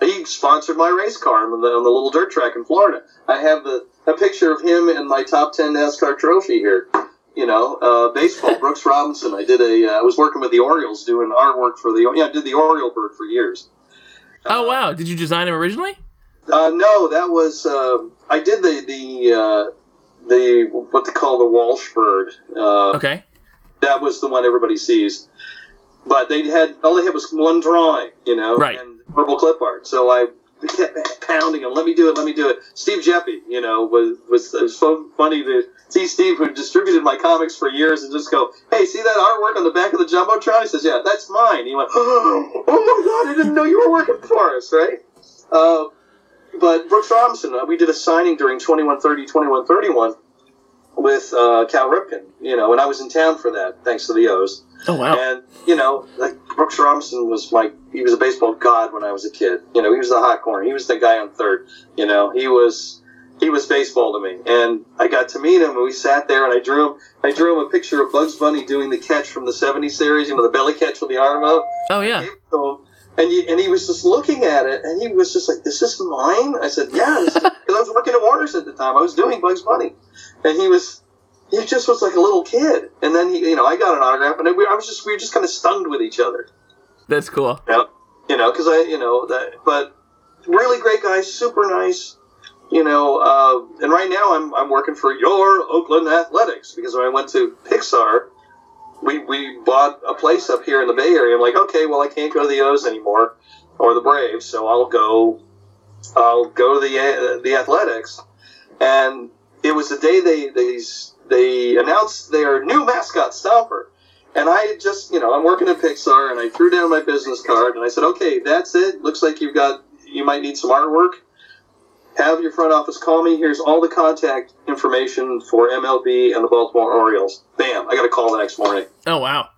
he sponsored my race car on the, on the little dirt track in Florida. I have the a picture of him in my top ten NASCAR trophy here. You know, uh, baseball. Brooks Robinson. I did a. Uh, I was working with the Orioles doing artwork for the. Yeah, I did the Oriole bird for years. Oh wow! Did you design him originally? Uh, no, that was uh, I did the the uh, the what they call the Walsh bird. Uh, Okay. That was the one everybody sees. But they had all they had was one drawing, you know, Right. and purple clip art. So I kept pounding him. Let me do it. Let me do it. Steve Geppi, you know, was was, it was so funny to see Steve, who distributed my comics for years, and just go, "Hey, see that artwork on the back of the jumbotron?" He says, "Yeah, that's mine." He went, "Oh my god, I didn't know you were working for us, right?" Uh, but Brooks Robinson, uh, we did a signing during 2130, 2131 with uh, Cal Ripken, you know, and I was in town for that, thanks to the O's. Oh wow! And, you know, like Brooks Robinson was my, he was a baseball god when I was a kid. You know, he was the hot corner. He was the guy on third. You know, he was, he was baseball to me. And I got to meet him and we sat there and I drew him, I drew him a picture of Bugs Bunny doing the catch from the 70s series, you know, the belly catch with the arm out. Oh yeah. So, and he, and he was just looking at it, and he was just like, "This "Is this mine?" I said, "Yeah," because I was working at Warner's at the time. I was doing Bugs Bunny, and he was, he just was like a little kid. And then he, you know, I got an autograph, and we, I was just, we were just kind of stunned with each other, That's cool. know, you know, because I, you know, that, but really great guy, super nice. You know, uh, and right now I'm, I'm working for your Oakland Athletics because when I went to Pixar, we, we bought a place up here in the Bay Area. I'm like, okay, well, I can't go to the O's anymore or the Braves, so I'll go, I'll go to the uh, the Athletics. And it was the day they they they announced their new mascot, Stomper. And I just, you know, I'm working at Pixar, and I threw down my business card, and I said, okay, that's it. Looks like you've got, you might need some artwork. Have your front office call me. Here's all the contact information for MLB and the Baltimore Orioles. Bam! I got a call the next morning. Oh wow!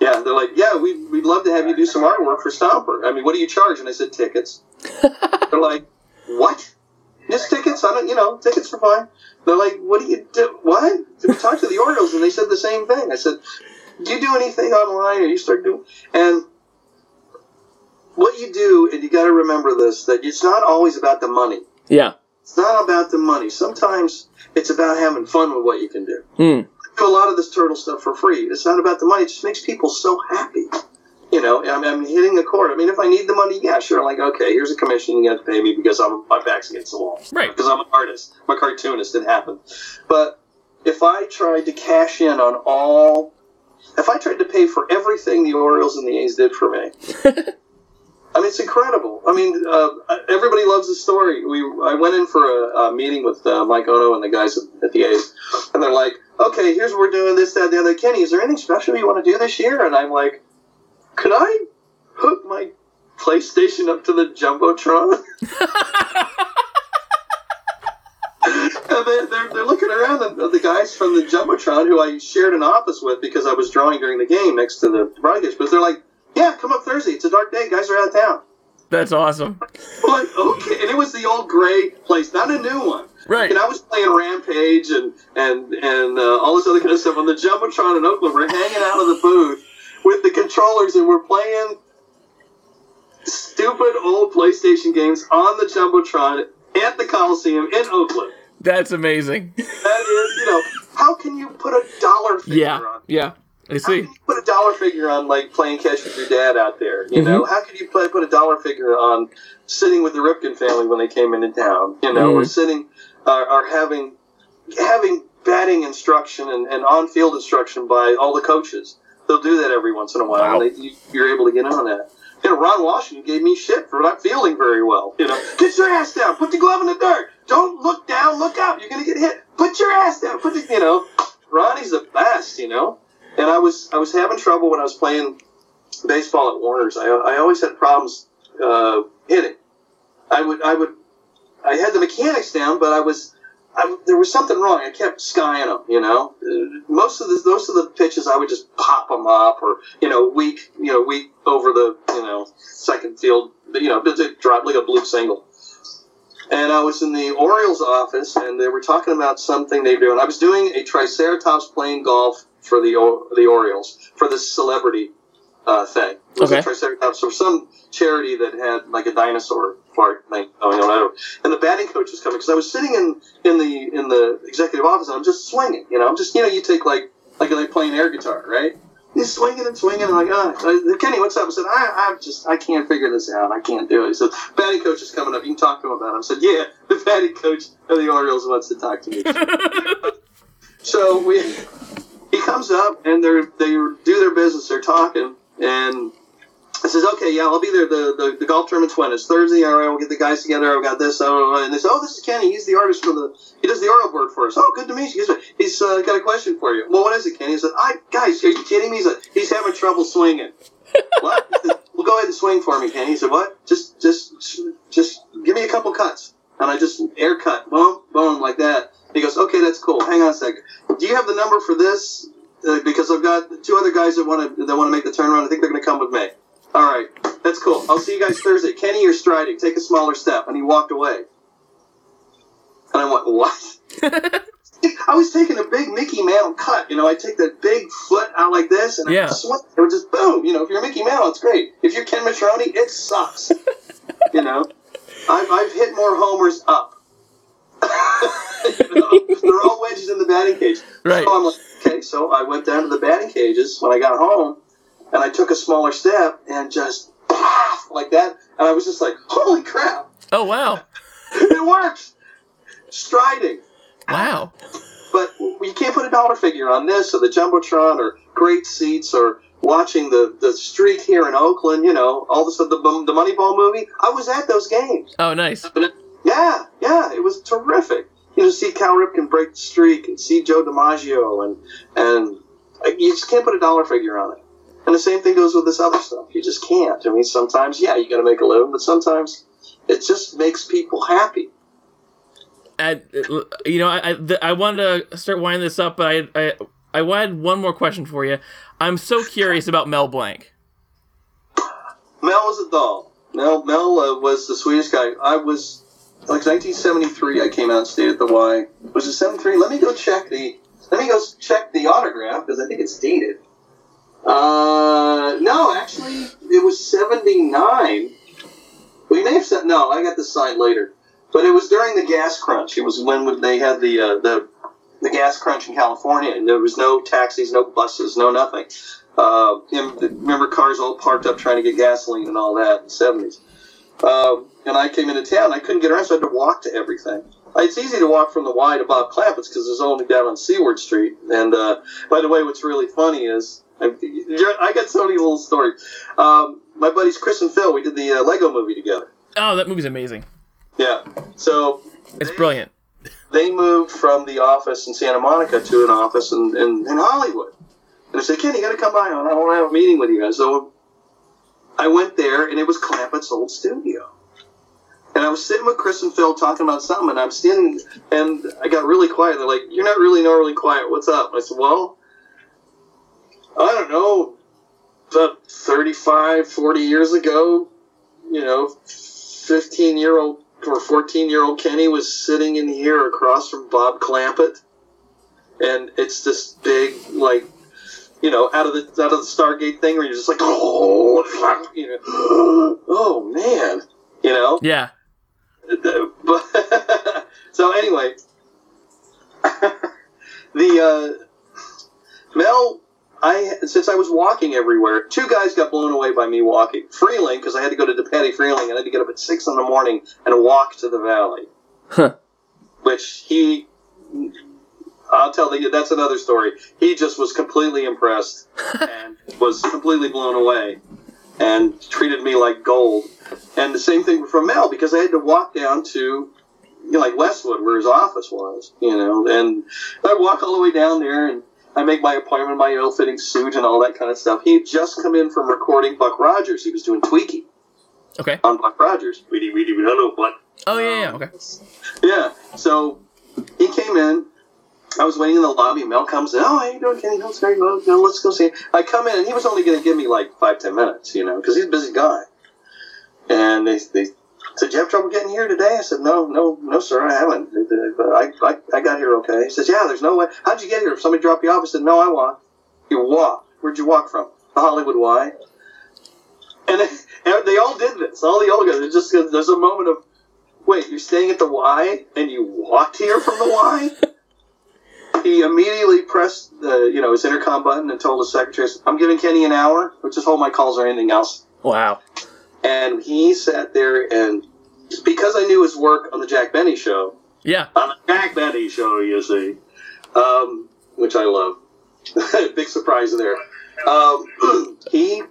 Yeah, they're like, yeah, we, we'd love to have you do some artwork for Stomper. I mean, what do you charge? And I said, tickets. they're like, what? Just tickets? I don't, you know, tickets are fine. They're like, what do you do? What? We talked to the Orioles and they said the same thing. I said, do you do anything online or you start doing? And what you do, and you got to remember this, that it's not always about the money. Yeah. It's not about the money. Sometimes it's about having fun with what you can do. Hmm. I do a lot of this turtle stuff for free. It's not about the money. It just makes people so happy. You know, I'm, I'm hitting a chord. I mean, if I need the money, yeah, sure. I'm like, okay, here's a commission. You got to pay me because I'm my back's against the wall. Right. Because I'm an artist. I'm a cartoonist. It happened. But if I tried to cash in on all, if I tried to pay for everything the Orioles and the A's did for me, I mean, it's incredible. I mean, uh, everybody loves the story. We I went in for a, a meeting with uh, Mike Ono and the guys at, at the A's, and and they're like, "Okay, here's what we're doing. This, that, the other." Kenny, is there anything special you want to do this year? And I'm like, "Could I hook my PlayStation up to the jumbotron?" and they, they're, they're looking around, and the guys from the jumbotron, who I shared an office with because I was drawing during the game next to the broadcast, but they're like, "Yeah, come up Thursday. It's a dark day. Guys are out of town." That's awesome. Like, okay, and it was the old gray place, not a new one. Right. And I was playing Rampage and and and uh, all this other kind of stuff on the jumbotron in Oakland. We're hanging out of the booth with the controllers, and we're playing stupid old PlayStation games on the jumbotron at the Coliseum in Oakland. That's amazing. That is, you know, how can you put a dollar figure Yeah. on? Yeah. I How see. can you put a dollar figure on like playing catch with your dad out there? You know, Mm-hmm. how could you play, put a dollar figure on sitting with the Ripken family when they came into town? You know, or Mhm. sitting, uh, or having having batting instruction and, and on field instruction by all the coaches. They'll do that every once in a while, Wow. and they, you, you're able to get on that. You know, Ron Washington gave me shit for not feeling very well. You know, get your ass down, put the glove in the dirt, don't look down, look up, you're gonna get hit. Put your ass down, put the, you know, Ronnie's the best, you know. And I was I was having trouble when I was playing baseball at Warner's. I, I always had problems uh, hitting. I would I would I had the mechanics down, but I was I, there was something wrong. I kept skying them. You know, most of the most of the pitches I would just pop them up, or you know, weak you know weak over the you know second field. You know, just drop like a blue single. And I was in the Orioles office, and they were talking about something they were doing. I was doing a Triceratops playing golf for the the Orioles for this celebrity uh, thing. It was Okay. a Triceratops for some charity that had like a dinosaur part going on. And the batting coach was coming because I was sitting in in the in the executive office, and I'm just swinging. You know, I'm just you know you take like like like playing air guitar, right? He's swinging and swinging, and I'm like, ah, Kenny, what's up? I said, I, I just, I can't figure this out. I can't do it. He said, batting coach is coming up. You can talk to him about it. I said, yeah, the batting coach of the Orioles wants to talk to me. so we, he comes up, and they're they do their business. They're talking, and I says, okay, yeah, I'll be there. The, the, the golf tournament's when? It's Thursday. All right, we'll get the guys together. I've got this. Oh, and they say, oh, this is Kenny. He's the artist for the, he does the Oriole board for us. Oh, good to meet you. He's, he's uh, got a question for you. Well, what is it, Kenny? He said, I, guys, are you kidding me? He said, he's having trouble swinging. what? Said, well, go ahead and swing for me, Kenny. He said, what? Just, just, just give me a couple cuts. And I just air cut, boom, boom, like that. He goes, okay, that's cool. Hang on a second. Do you have the number for this? Uh, because I've got two other guys that want to that want to make the turnaround. I think they're going to come with me. All right, that's cool. I'll see you guys Thursday. Kenny, you're striding. Take a smaller step. And he walked away. And I went, what? I was taking a big Mickey Mantle cut. You know, I take that big foot out like this, and Yeah. I swing. It would just boom. You know, if you're Mickey Mantle, it's great. If you're Ken Mitchroney, it sucks. you know, I've, I've hit more homers up. you know, they're all wedges in the batting cage. Right. So I'm like, okay. So I went down to the batting cages when I got home, and I took a smaller step and just like that, and I was just like, holy crap, Oh wow. it works. Striding. Wow. But you can't put a dollar figure on this or the jumbotron or great seats or watching the, the streak here in Oakland. You know, all of this the the Moneyball movie. I was at those games. Oh nice. Yeah, yeah, it was terrific. You know, see Cal Ripken break the streak and see Joe DiMaggio and and you just can't put a dollar figure on it. And the same thing goes with this other stuff. You just can't. I mean, sometimes yeah, you got to make a living, but sometimes it just makes people happy. And uh, you know, I I, I wanted to start winding this up, but I I I wanted one more question for you. I'm so curious about Mel Blanc. Mel was a doll. Mel Mel uh, was the sweetest guy. I was like 1973. I came out and stayed at the Y. Was it 73? Let me go check the. Let me go check the autograph because I think it's dated. Uh, no, actually, it was 79. We may have said no. I got this signed later, but it was during the gas crunch. It was when they had the uh, the the gas crunch in California, and there was no taxis, no buses, no nothing. Uh, remember cars all parked up trying to get gasoline and all that in the seventies. Um, and I came into town. I couldn't get around, so I had to walk to everything. It's easy to walk from the Y to Bob Clampett's because it's only down on Seward Street. And uh, by the way, what's really funny is I, I got so many little stories. Um, my buddies Chris and Phil, we did the uh, Lego movie together. Oh, that movie's amazing. Yeah. So It's brilliant. they moved from the office in Santa Monica to an office in, in, in Hollywood. And I said, Ken, you got to come by. I want to have a meeting with you guys. So I went there, and it was Clampett's old studio. And I was sitting with Chris and Phil talking about something, and I'm standing, and I got really quiet. They're like, "You're not really normally quiet. What's up?" I said, "Well, I don't know. About 35, 40 years ago, you know, 15 year old or 14 year old Kenny was sitting in here across from Bob Clampett, and it's this big like." You know, out of the out of the Stargate thing, where you're just like, oh, you know, oh man, you know. Yeah. But so anyway, the uh, Mel, I since I was walking everywhere, two guys got blown away by me walking. Freleng because I had to go to the DePatie Freleng and I had to get up at six in the morning and walk to the valley, Huh. which he. I'll tell you, that's another story. He just was completely impressed and was completely blown away and treated me like gold. And the same thing from Mel because I had to walk down to you know, like Westwood where his office was, you know, and I walk all the way down there and I make my appointment, my ill-fitting suit and all that kind of stuff. He had just come in from recording Buck Rogers. He was doing Twiki Okay. on Buck Rogers. Weedy, weedy, weedy, hello, Buck. Oh yeah, yeah. Okay. Yeah. So he came in. I was waiting in the lobby. Mel comes in. Oh, how you doing, Kenny? It's very well. No, let's go see. I come in, and he was only going to give me like five, ten minutes, you know, because he's a busy guy. And they, they said, "You have trouble getting here today?" I said, "No, no, no, sir, I haven't. I, I, I got here okay." He says, "Yeah, there's no way. How'd you get here? If somebody dropped you off?" I said, "No, I walked." You walked. Where'd you walk from? The Hollywood Y. And they, they all did this. All the old guys. It's just there's a moment of, wait, you're staying at the Y and you walked here from the Y? He immediately pressed the you know his intercom button and told his secretary, "I'm giving Kenny an hour, but just hold my calls or anything else." Wow. And he sat there and because I knew his work on the Jack Benny show, Yeah. on the Jack Benny show, you see, um, which I love. Big surprise there. Um, he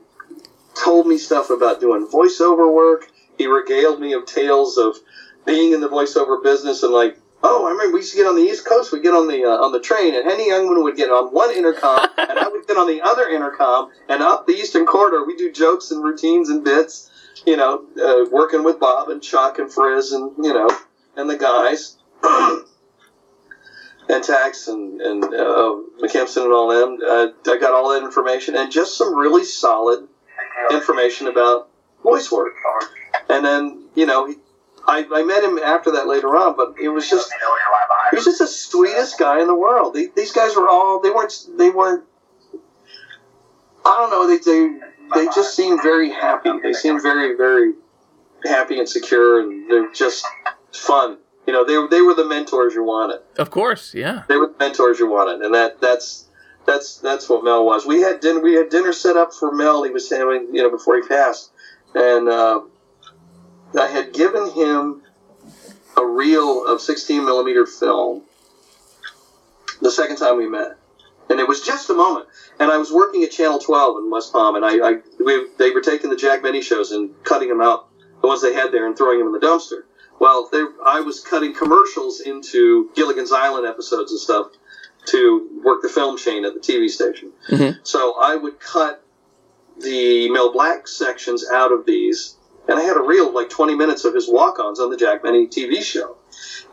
told me stuff about doing voiceover work. He regaled me of tales of being in the voiceover business and like, oh, I remember we used to get on the East Coast. We'd get on the uh, on the train, and Henny Youngman would get on one intercom, and I would get on the other intercom, and up the Eastern Corridor, we do jokes and routines and bits. You know, uh, working with Bob and Chuck and Friz and you know and the guys. and Tex and, and uh, McKimson and all them. Uh, I got all that information and just some really solid information about voice work. And then, you know, he- I, I met him after that later on, but it was just, he was just the sweetest guy in the world. They, these guys were all, they weren't, they weren't, I don't know, they, they, they just seemed very happy. They seemed very, very happy and secure and they're just fun. You know, they, they were the mentors you wanted Of course. Yeah. they were the mentors you wanted, and that that's that's that's what Mel was. We had dinner we had dinner set up for Mel. He was having you know before he passed, and uh, I had given him a reel of 16 millimeter film the second time we met, and it was just a moment. And I was working at Channel 12 in West Palm, and I, I we, they were taking the Jack Benny shows and cutting them out, the ones they had there, and throwing them in the dumpster. Well, they, I was cutting commercials into Gilligan's Island episodes and stuff to work the film chain at the TV station. Mhm. So I would cut the Mel Blanc sections out of these, and I had a reel of like 20 minutes of his walk-ons on the Jack Benny TV show.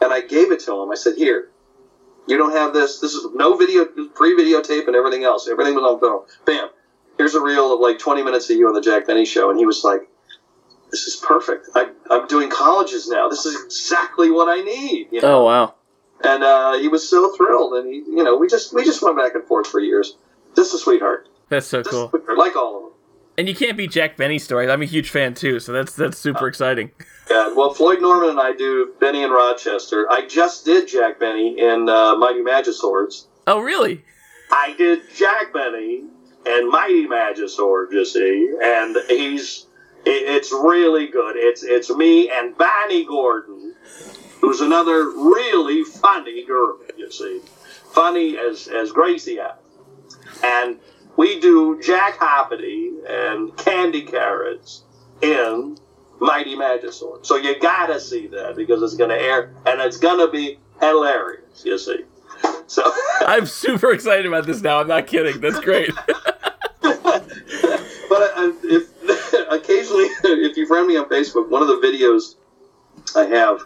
And I gave it to him. I said, "Here, you don't have this. This is no video, pre-videotape, and everything else. Everything was on film. Bam. Here's a reel of like 20 minutes of you on the Jack Benny show." And he was like, "This is perfect. I, I'm doing colleges now. This is exactly what I need." You know? Oh wow. and uh, he was so thrilled. And he, you know, we just we just went back and forth for years. Just a sweetheart. That's so Just a cool. like all of them. And you can't beat Jack Benny's story. I'm a huge fan too, so that's that's super exciting. Yeah. Well, Floyd Norman and I do Benny and Rochester. I just did Jack Benny in uh, Mighty Magiswords. Oh really? I did Jack Benny and Mighty Magisword, you see, and he's it, it's really good. It's it's me and Bonnie Gordon, who's another really funny girl, you see, funny as as Gracie and we do Jack Hoppity and Candy Carrots in Mighty Magisword. So you gotta see that because it's gonna air and it's gonna be hilarious. You see. So I'm super excited about this now. I'm not kidding. That's great. but if occasionally, if you friend me on Facebook, one of the videos I have,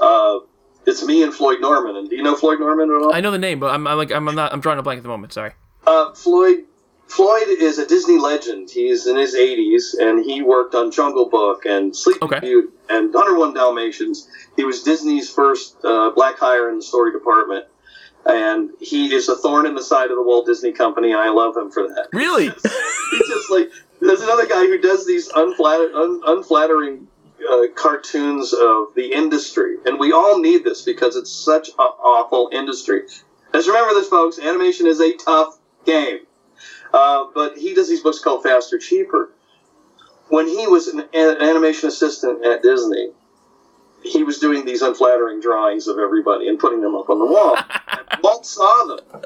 uh, it's me and Floyd Norman. And do you know Floyd Norman at all? I know the name, but I'm, I'm like I'm not I'm drawing a blank at the moment. Sorry. Uh, Floyd Floyd is a Disney legend. He's in his 80s, and he worked on Jungle Book and Sleeping Okay. Beauty and 101 Dalmatians. He was Disney's first uh, black hire in the story department, and he is a thorn in the side of the Walt Disney Company. I love him for that. Really? He's just like there's another guy who does these unflatter, un, unflattering uh, cartoons of the industry, and we all need this because it's such an awful industry. Let's remember this, folks. Animation is a tough game. Uh, but he does these books called Faster, Cheaper. When he was an, an animation assistant at Disney, he was doing these unflattering drawings of everybody and putting them up on the wall. and Walt saw them.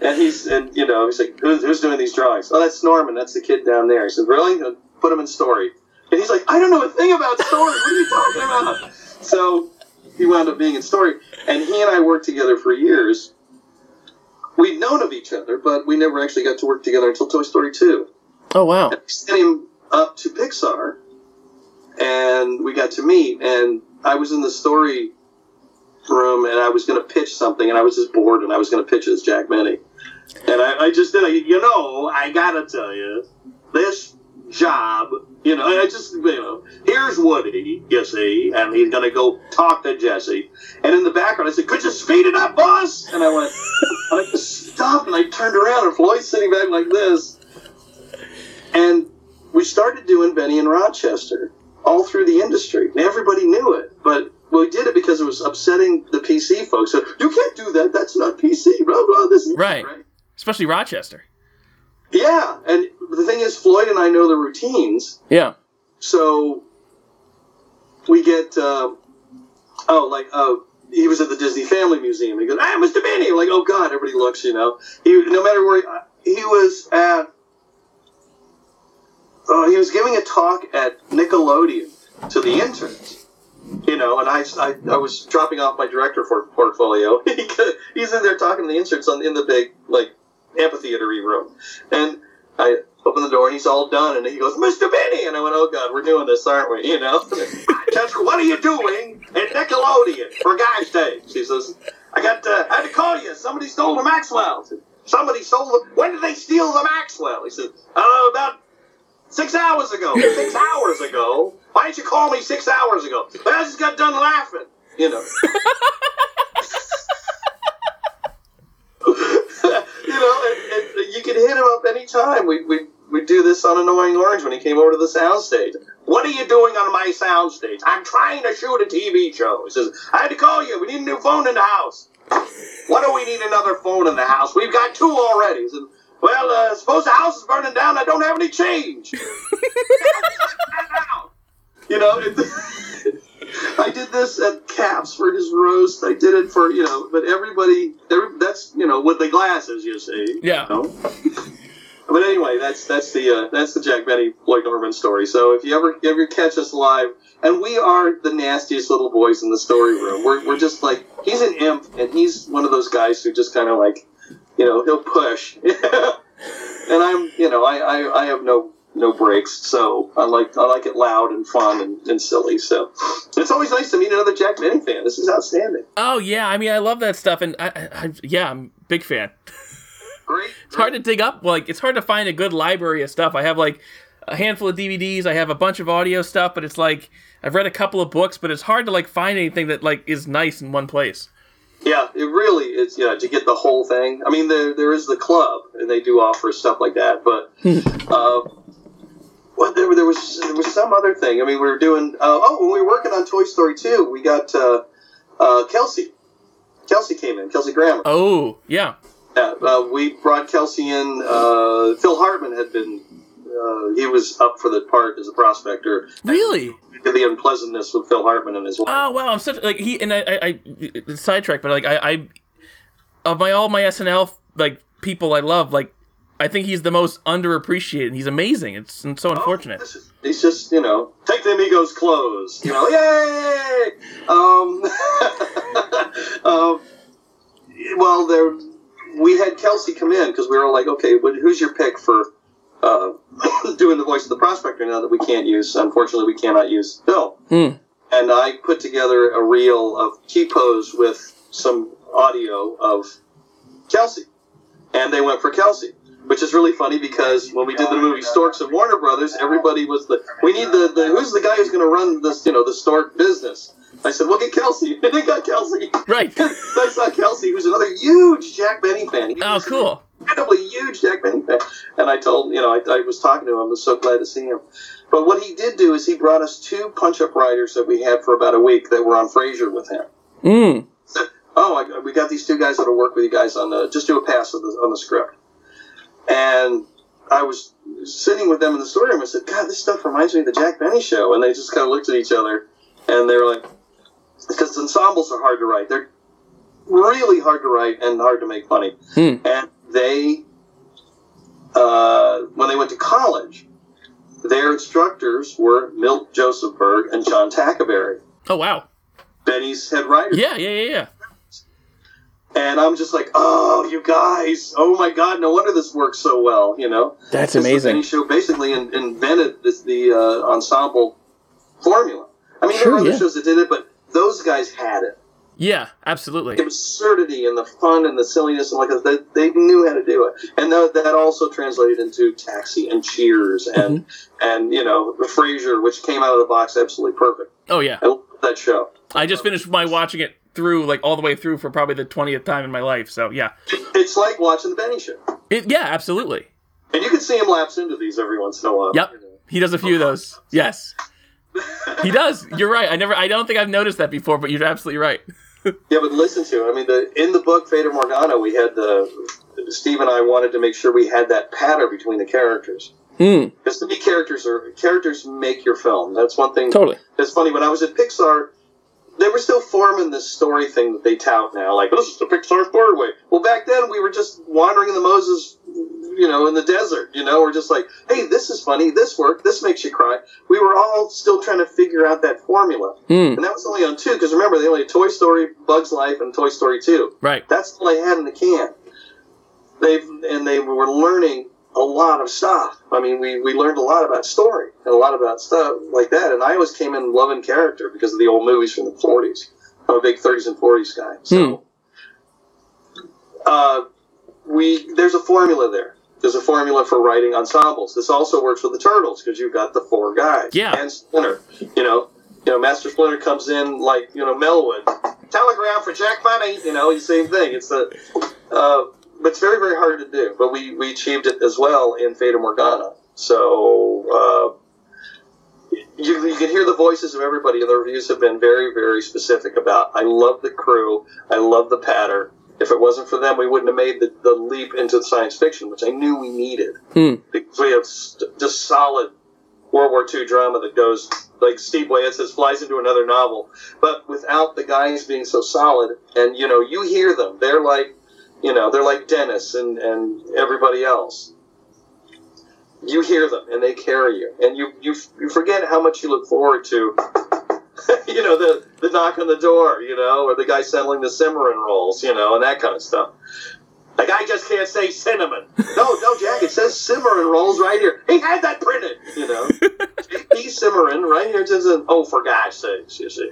And he's, and you know, he's like, who's, who's doing these drawings? Oh, that's Norman. That's the kid down there. He said, really? Uh, Put him in story. And he's like, I don't know a thing about story. What are you talking about? So he wound up being in story. And he and I worked together for years. We'd known of each other, but we never actually got to work together until Toy Story 2. Oh wow. And I sent him up to Pixar, and we got to meet. And I was in the story room, and I was going to pitch something, and I was just bored, and I was going to pitch it as Jack Benny. And I, I just did. You know, I gotta tell you, this job. You know, I just you know, here's Woody. You see, and he's going to go talk to Jesse. And in the background, I said, "Could you speed it up, boss?" And I went, and I just stopped, and I turned around, and Floyd's sitting back like this. And we started doing Benny and Rochester all through the industry. And everybody knew it, but we did it because it was upsetting the PC folks. So you can't do that. That's not PC. Blah blah. This is Right. Especially Rochester. Yeah, and the thing is, Floyd and I know the routines, Yeah. so we get. Uh, oh, like oh. He was at the Disney Family Museum. He goes, "Ah, Mr. Benny!" I'm like, "Oh God!" Everybody looks, you know. He, no matter where he, he was at, uh, he was giving a talk at Nickelodeon to the interns, you know. And I, I, I was dropping off my director for portfolio. He's in there talking to the interns on in the big like amphitheatery room, and I open the door and he's all done, and he goes, "Mr. Benny," and I went, "Oh God, we're doing this, aren't we?" You know. Chester, what are you doing at Nickelodeon for God's sake? She says, "I got, uh, I had to call you. Somebody stole the Maxwell." Said, Somebody stole the. When did they steal the Maxwell? He said, "Oh, about six hours ago. Six hours ago. Why didn't you call me six hours ago? I just got done laughing. You know." you know, and, and you can hit him up anytime. We we we do this on Annoying Orange when he came over to the soundstage. What are you doing on my soundstage? I'm trying to shoot a TV show. He says, I had to call you. We need a new phone in the house. Why do we need another phone in the house? We've got two already. He said, well, uh, suppose the house is burning down. I don't have any change. you know, it, I did this at Caps for his roast. I did it for you know, but everybody, every, that's you know, with the glasses, you see. Yeah. You know? But anyway, that's that's the uh, that's the Jack Benny Floyd Norman story. So if you ever ever catch us live, and we are the nastiest little boys in the story room. We're, we're just like he's an imp, and he's one of those guys who just kind of like, you know, he'll push. and I'm, you know, I, I, I have no no breaks, so I like I like it loud and fun and, and silly. So it's always nice to meet another Jack Benny fan. This is outstanding. Oh yeah. I mean, I love that stuff, and I, I, I yeah, I'm a big fan. Great. It's hard to dig up. Like it's hard to find a good library of stuff. I have like a handful of DVDs. I have a bunch of audio stuff, but it's like I've read a couple of books, but it's hard to like find anything that like is nice in one place. Yeah, it really is. Yeah, to get the whole thing. I mean, there there is the club, and they do offer stuff like that. But uh, what there, there was there was some other thing. I mean, we were doing. Uh, oh, when we were working on Toy Story two, we got uh, uh, Kelsey. Kelsey came in. Kelsey Grammer. Oh yeah. Yeah, uh, we brought Kelsey in. Uh, Phil Hartman had been. Uh, he was up for the part as a prospector. Really? The unpleasantness with Phil Hartman and his wife. Oh wow, I'm such like he and I I, I sidetrack, but like I, I of my all my SNL like people I love like I think he's the most underappreciated. He's amazing. It's, it's so unfortunate. This is- He's just, you know, take the amigos' clothes. You know, yay! Um, um, well, there, we had Kelsey come in because we were like, okay, what, who's your pick for uh, doing the voice of the prospector now that we can't use? Unfortunately, we cannot use Bill. Hmm. And I put together a reel of key pose with some audio of Kelsey, and they went for Kelsey which is really funny because when we did the movie Storks of Warner Brothers, everybody was the we need the, the who's the guy who's going to run this you know the stork business. I said, we'll get Kelsey, and they got Kelsey. Right. I saw Kelsey, who's another huge Jack Benny fan. He Oh, cool. incredibly huge Jack Benny fan. And I told you know I, I was talking to him. I was so glad to see him. But what he did do is he brought us two punch-up writers that we had for about a week that were on Frasier with him Mm. said, "Oh, I, we got these two guys that'll work with you guys on the just do a pass on the, on the script." And I was sitting with them in the story room. I said, "God, this stuff reminds me of the Jack Benny show." And they just kind of looked at each other, and they were like, "Because ensembles are hard to write. They're really hard to write and hard to make funny." Hmm. And they, uh, when they went to college, their instructors were Milt Josefsberg and John Tackaberry, Oh wow. Benny's head writer. Yeah, yeah, yeah, yeah. And I'm just like, oh, you guys! Oh my God! No wonder this works so well. You know, That's amazing. Benny show basically in, invented this, the uh, ensemble formula. I mean, there Sure, were other yeah. shows that did it, but those guys had it. Yeah, absolutely. The absurdity and the fun and the silliness and like that, they knew how to do it, and that, that also translated into Taxi and Cheers and Mm-hmm. and you know Frasier, which came out of the box absolutely perfect. Oh yeah. I love that show. I just finished my watching it through like all the way through for probably the 20th time in my life. So, yeah. It's like watching the Benny Show, It yeah, absolutely. and you can see him lapse into these every once in a while. Yep. you know. He does a few of those. Yes. He does. You're right. I never I don't think I've noticed that before, but you're absolutely right. Yeah, but listen to it. I mean, the in the book Fata Morgana, we had the Steve and I wanted to make sure we had that pattern between the characters Hmm. because to me, characters are characters make your film. That's one thing. Totally. That's funny. When I was at Pixar, they were still forming this story thing that they tout now, like this is the Pixar story way. Well, back then we were just wandering in the Moses, you know, in the desert. You know, we're just like, hey, this is funny. This worked. This makes you cry. We were all still trying to figure out that formula. Hmm. And that was only on two, because remember, they only had Toy Story, Bug's Life, and Toy Story 2. Right. That's all they had in the can. They've And they were learning a lot of stuff. I mean, we, we learned a lot about story and a lot about stuff like that. And I always came in loving character because of the old movies from the 40s. I'm a big 30s and 40s guy. So, uh, we there's a formula there. There's a formula for writing ensembles. This also works with the Turtles because you've got the four guys. Yeah. And Splinter. You know, you know, Master Splinter comes in like you know Melwood. Telegram for Jack Bunny. You know, the same thing. It's the, uh, but it's very very hard to do. But we we achieved it as well in Fata Morgana. So. Uh, you, you can hear the voices of everybody, and the reviews have been very, very specific about. I love the crew. I love the pattern. If it wasn't for them, we wouldn't have made the, the leap into science fiction, which I knew we needed. Hmm. Because we have st- just solid World War II drama that goes, like Steve Wyatt says, flies into another novel. But without the guys being so solid, and you know, you hear them. They're like, you know, they're like Dennis and, and everybody else. You hear them, and they carry you, and you you, you forget how much you look forward to you know, the, the knock on the door, you know, or the guy selling the cinnamon rolls, you know, and that kind of stuff. The guy just can't say cinnamon. No, no, Jack, it says cinnamon rolls right here. He had that printed, you know. He's cinnamon right here. It says, oh, for God's sakes, you see.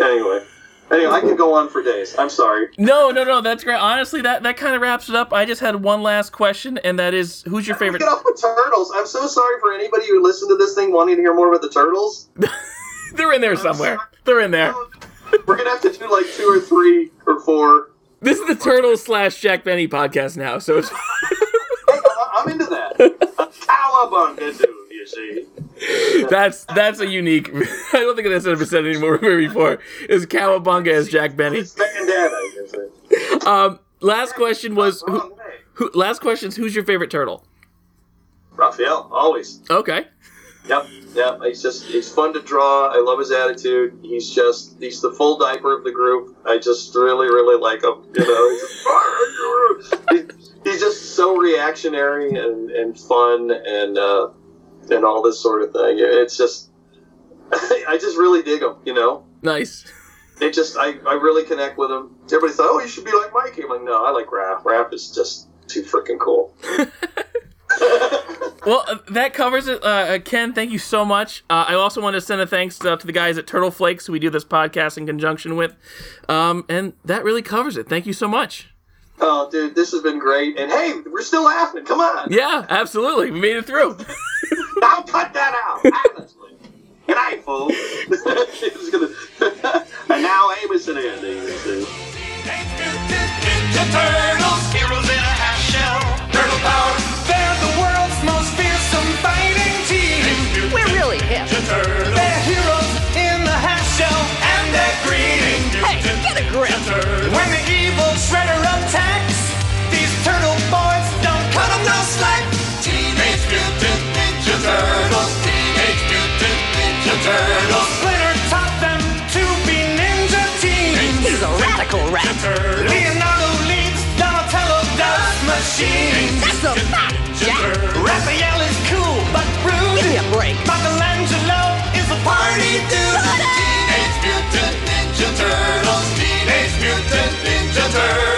Anyway. Anyway, I could go on for days. I'm sorry. No, no, no, that's great. Honestly, that, that kind of wraps it up. I just had one last question, and that is who's your favorite? Get off with turtles. I'm so sorry for anybody who listened to this thing wanting to hear more about the turtles. They're in there somewhere. They're in there. We're gonna have to do like two or three or four. This is the Turtles slash Jack Benny podcast now, so it's Hey, I- I'm into that. Cowabunga dude, that's that's a unique. I don't think that's ever said anymore before. Is Cowabunga as Jack Benny? It's bandana, you see. Um, last question was who, who, last question is who's your favorite turtle? Raphael, always. Okay. Yep, yep. He's just he's fun to draw. I love his attitude. He's just he's the full diaper of the group. I just really really like him. You know, he's, just, he, he's just so reactionary and, and fun and uh, and all this sort of thing. It's just I just really dig them, You know, Nice. it just I, I really connect with them. Everybody thought, oh, you should be like Mikey. I'm like, no, I like rap. Rap is just too freaking cool. Well, uh, that covers it. Uh, uh, Ken, thank you so much. Uh, I also want to send a thanks uh, to the guys at Turtle Flakes who we do this podcast in conjunction with. Um, and that really covers it. Thank you so much. Oh, dude, this has been great. And hey, we're still laughing. Come on. Yeah, absolutely. We made it through. I'll cut that out. Honestly. Good night, fool. It's gonna- and now Amos and Andy. Ninja Turtles, heroes in a half shell. Turtle power, they're the world's most fearsome fighting team. We're really hip. Ninja Turtles, they're heroes in the half shell, and they're green. Hey, get a grip. Rat. Leonardo leads, Donatello does machines. That's a fact, Jack. Raphael is cool but rude. Give me a break. Michelangelo is a party dude. Teenage Mutant Ninja Turtles. Teenage Mutant Ninja Turtles.